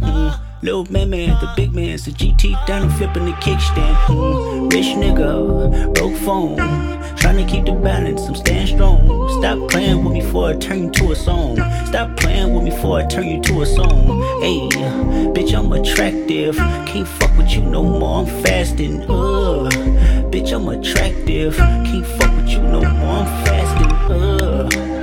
S26: Mm. Little man, man, the big man's the GT down and flipping the kickstand. Mm. Rich nigga, broke phone. Trying to keep the balance, I'm staying strong. Stop playing with me before I turn you to a song. Stop playing with me before I turn you to a song. Hey, bitch, I'm attractive. Can't fuck with you no more, I'm fasting. Uh, bitch, I'm attractive. Can't fuck with you no more, I'm fasting. Uh.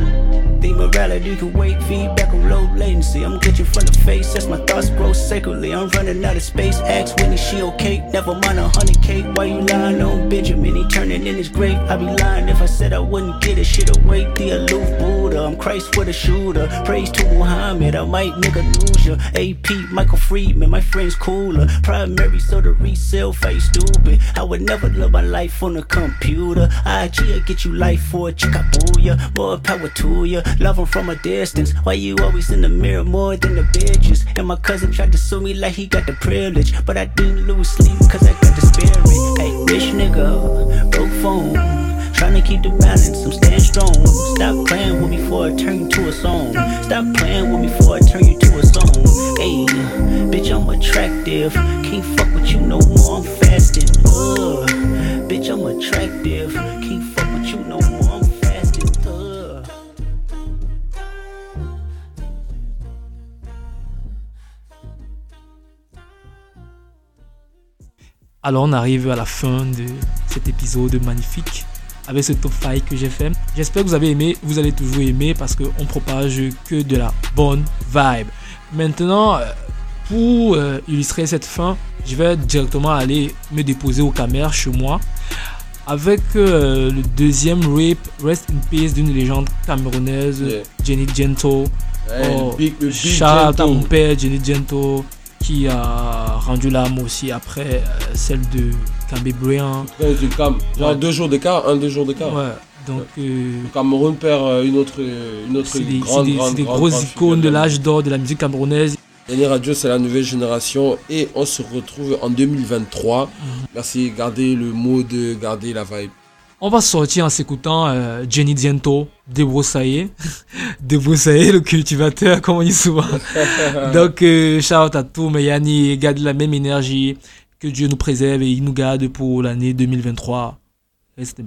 S26: Think morality can wait. Feedback on low latency. I'm glitching from the face as my thoughts grow sacredly. I'm running out of space. Ask Winnie, she okay? Never mind a hundred K. Why you lying on Benjamin? He turning in his grave. I'd be lying if I said I wouldn't get it. Shit away. The aloof Buddha. I'm Christ with a shooter. Praise to Muhammad. I might nigga lose ya. AP, Michael Friedman. My friend's cooler. Primary, so the resale face stupid. I would never live my life on a computer. IG will get you life for a chick. Booyah. More power to ya. Love 'em from a distance. Why you always in the mirror more than the bitches? And my cousin tried to sue me like he got the privilege. But I didn't lose sleep cause I got the spirit. Hey, rich nigga, broke phone. Trying to keep the balance, I'm staying strong. Stop playing with me before I turn you to a song. Stop playing with me before I turn you to a song. Hey, bitch, I'm attractive. Can't fuck with you no more, I'm fasting. Ugh. Bitch, I'm attractive.
S20: Alors on arrive à la fin de cet épisode magnifique avec ce top 5 que j'ai fait. J'espère que vous avez aimé, vous allez toujours aimer parce qu'on propage que de la bonne vibe. Maintenant, euh, pour euh, illustrer cette fin, je vais directement aller me déposer au caméra chez moi avec euh, le deuxième rape Rest in Peace d'une légende camerounaise,
S5: Yeah.
S20: Jenny Gento. Oh,
S5: le big- le
S20: à mon père, Jenny Gento, qui a rendu l'âme aussi après euh, celle de Kambé Bryant.
S5: Ouais, du Cam- Genre deux jours d'écart, un, deux jours d'écart.
S20: Ouais, donc, euh,
S5: le Cameroun perd euh, une autre, une autre
S20: C'est des,
S5: grande,
S20: des-
S5: grande,
S20: c'est des
S5: grande,
S20: grosses icônes de l'âge d'or de la musique camerounaise.
S5: Radio, c'est la nouvelle génération et on se retrouve en 2023.
S20: Mhm.
S5: Merci, gardez le mood, gardez la vibe.
S20: On va sortir en s'écoutant euh, Jenny Diento, Débroussaillé. Débroussaillé, le cultivateur, comme on dit souvent. Donc, euh, shout out à tous, mais Yanni, garde la même énergie. Que Dieu nous préserve et il nous garde pour l'année 2023. Restez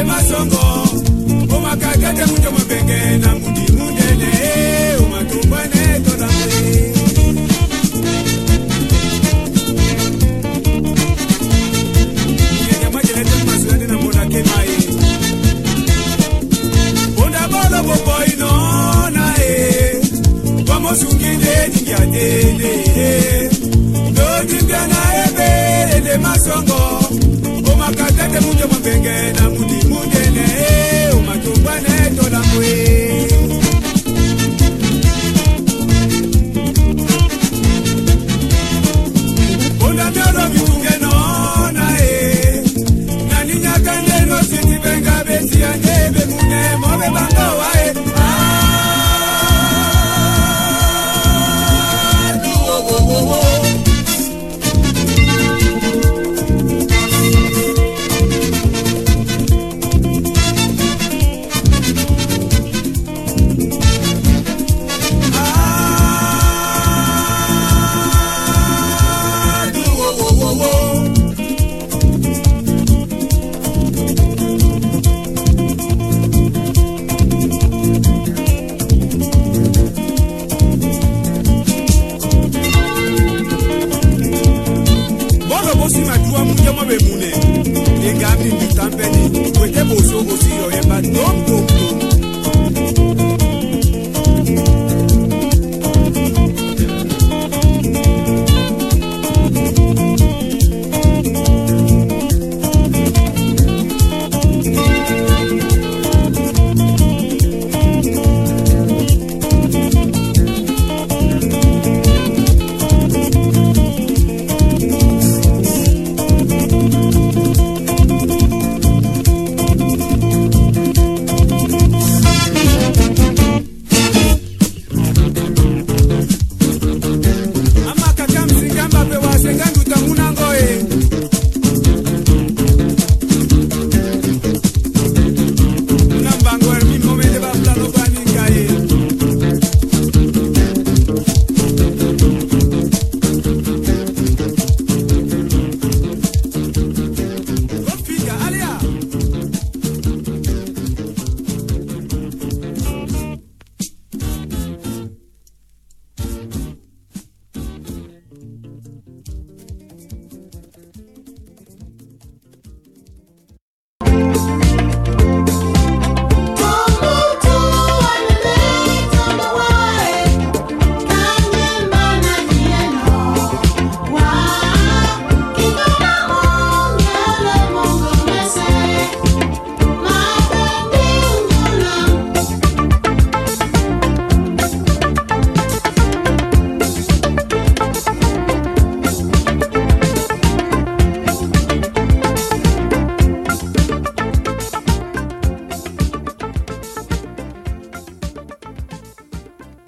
S27: mundele masongo omakakate munjo mobenge na mundi mundele omatumbwane tolambe boboino na e bamosungile dingia dele lodimbia na ebelele masongo te munyo mabenge na mudi mudene umatubane tolamwe Benga besi ande be mune mo be bango wae.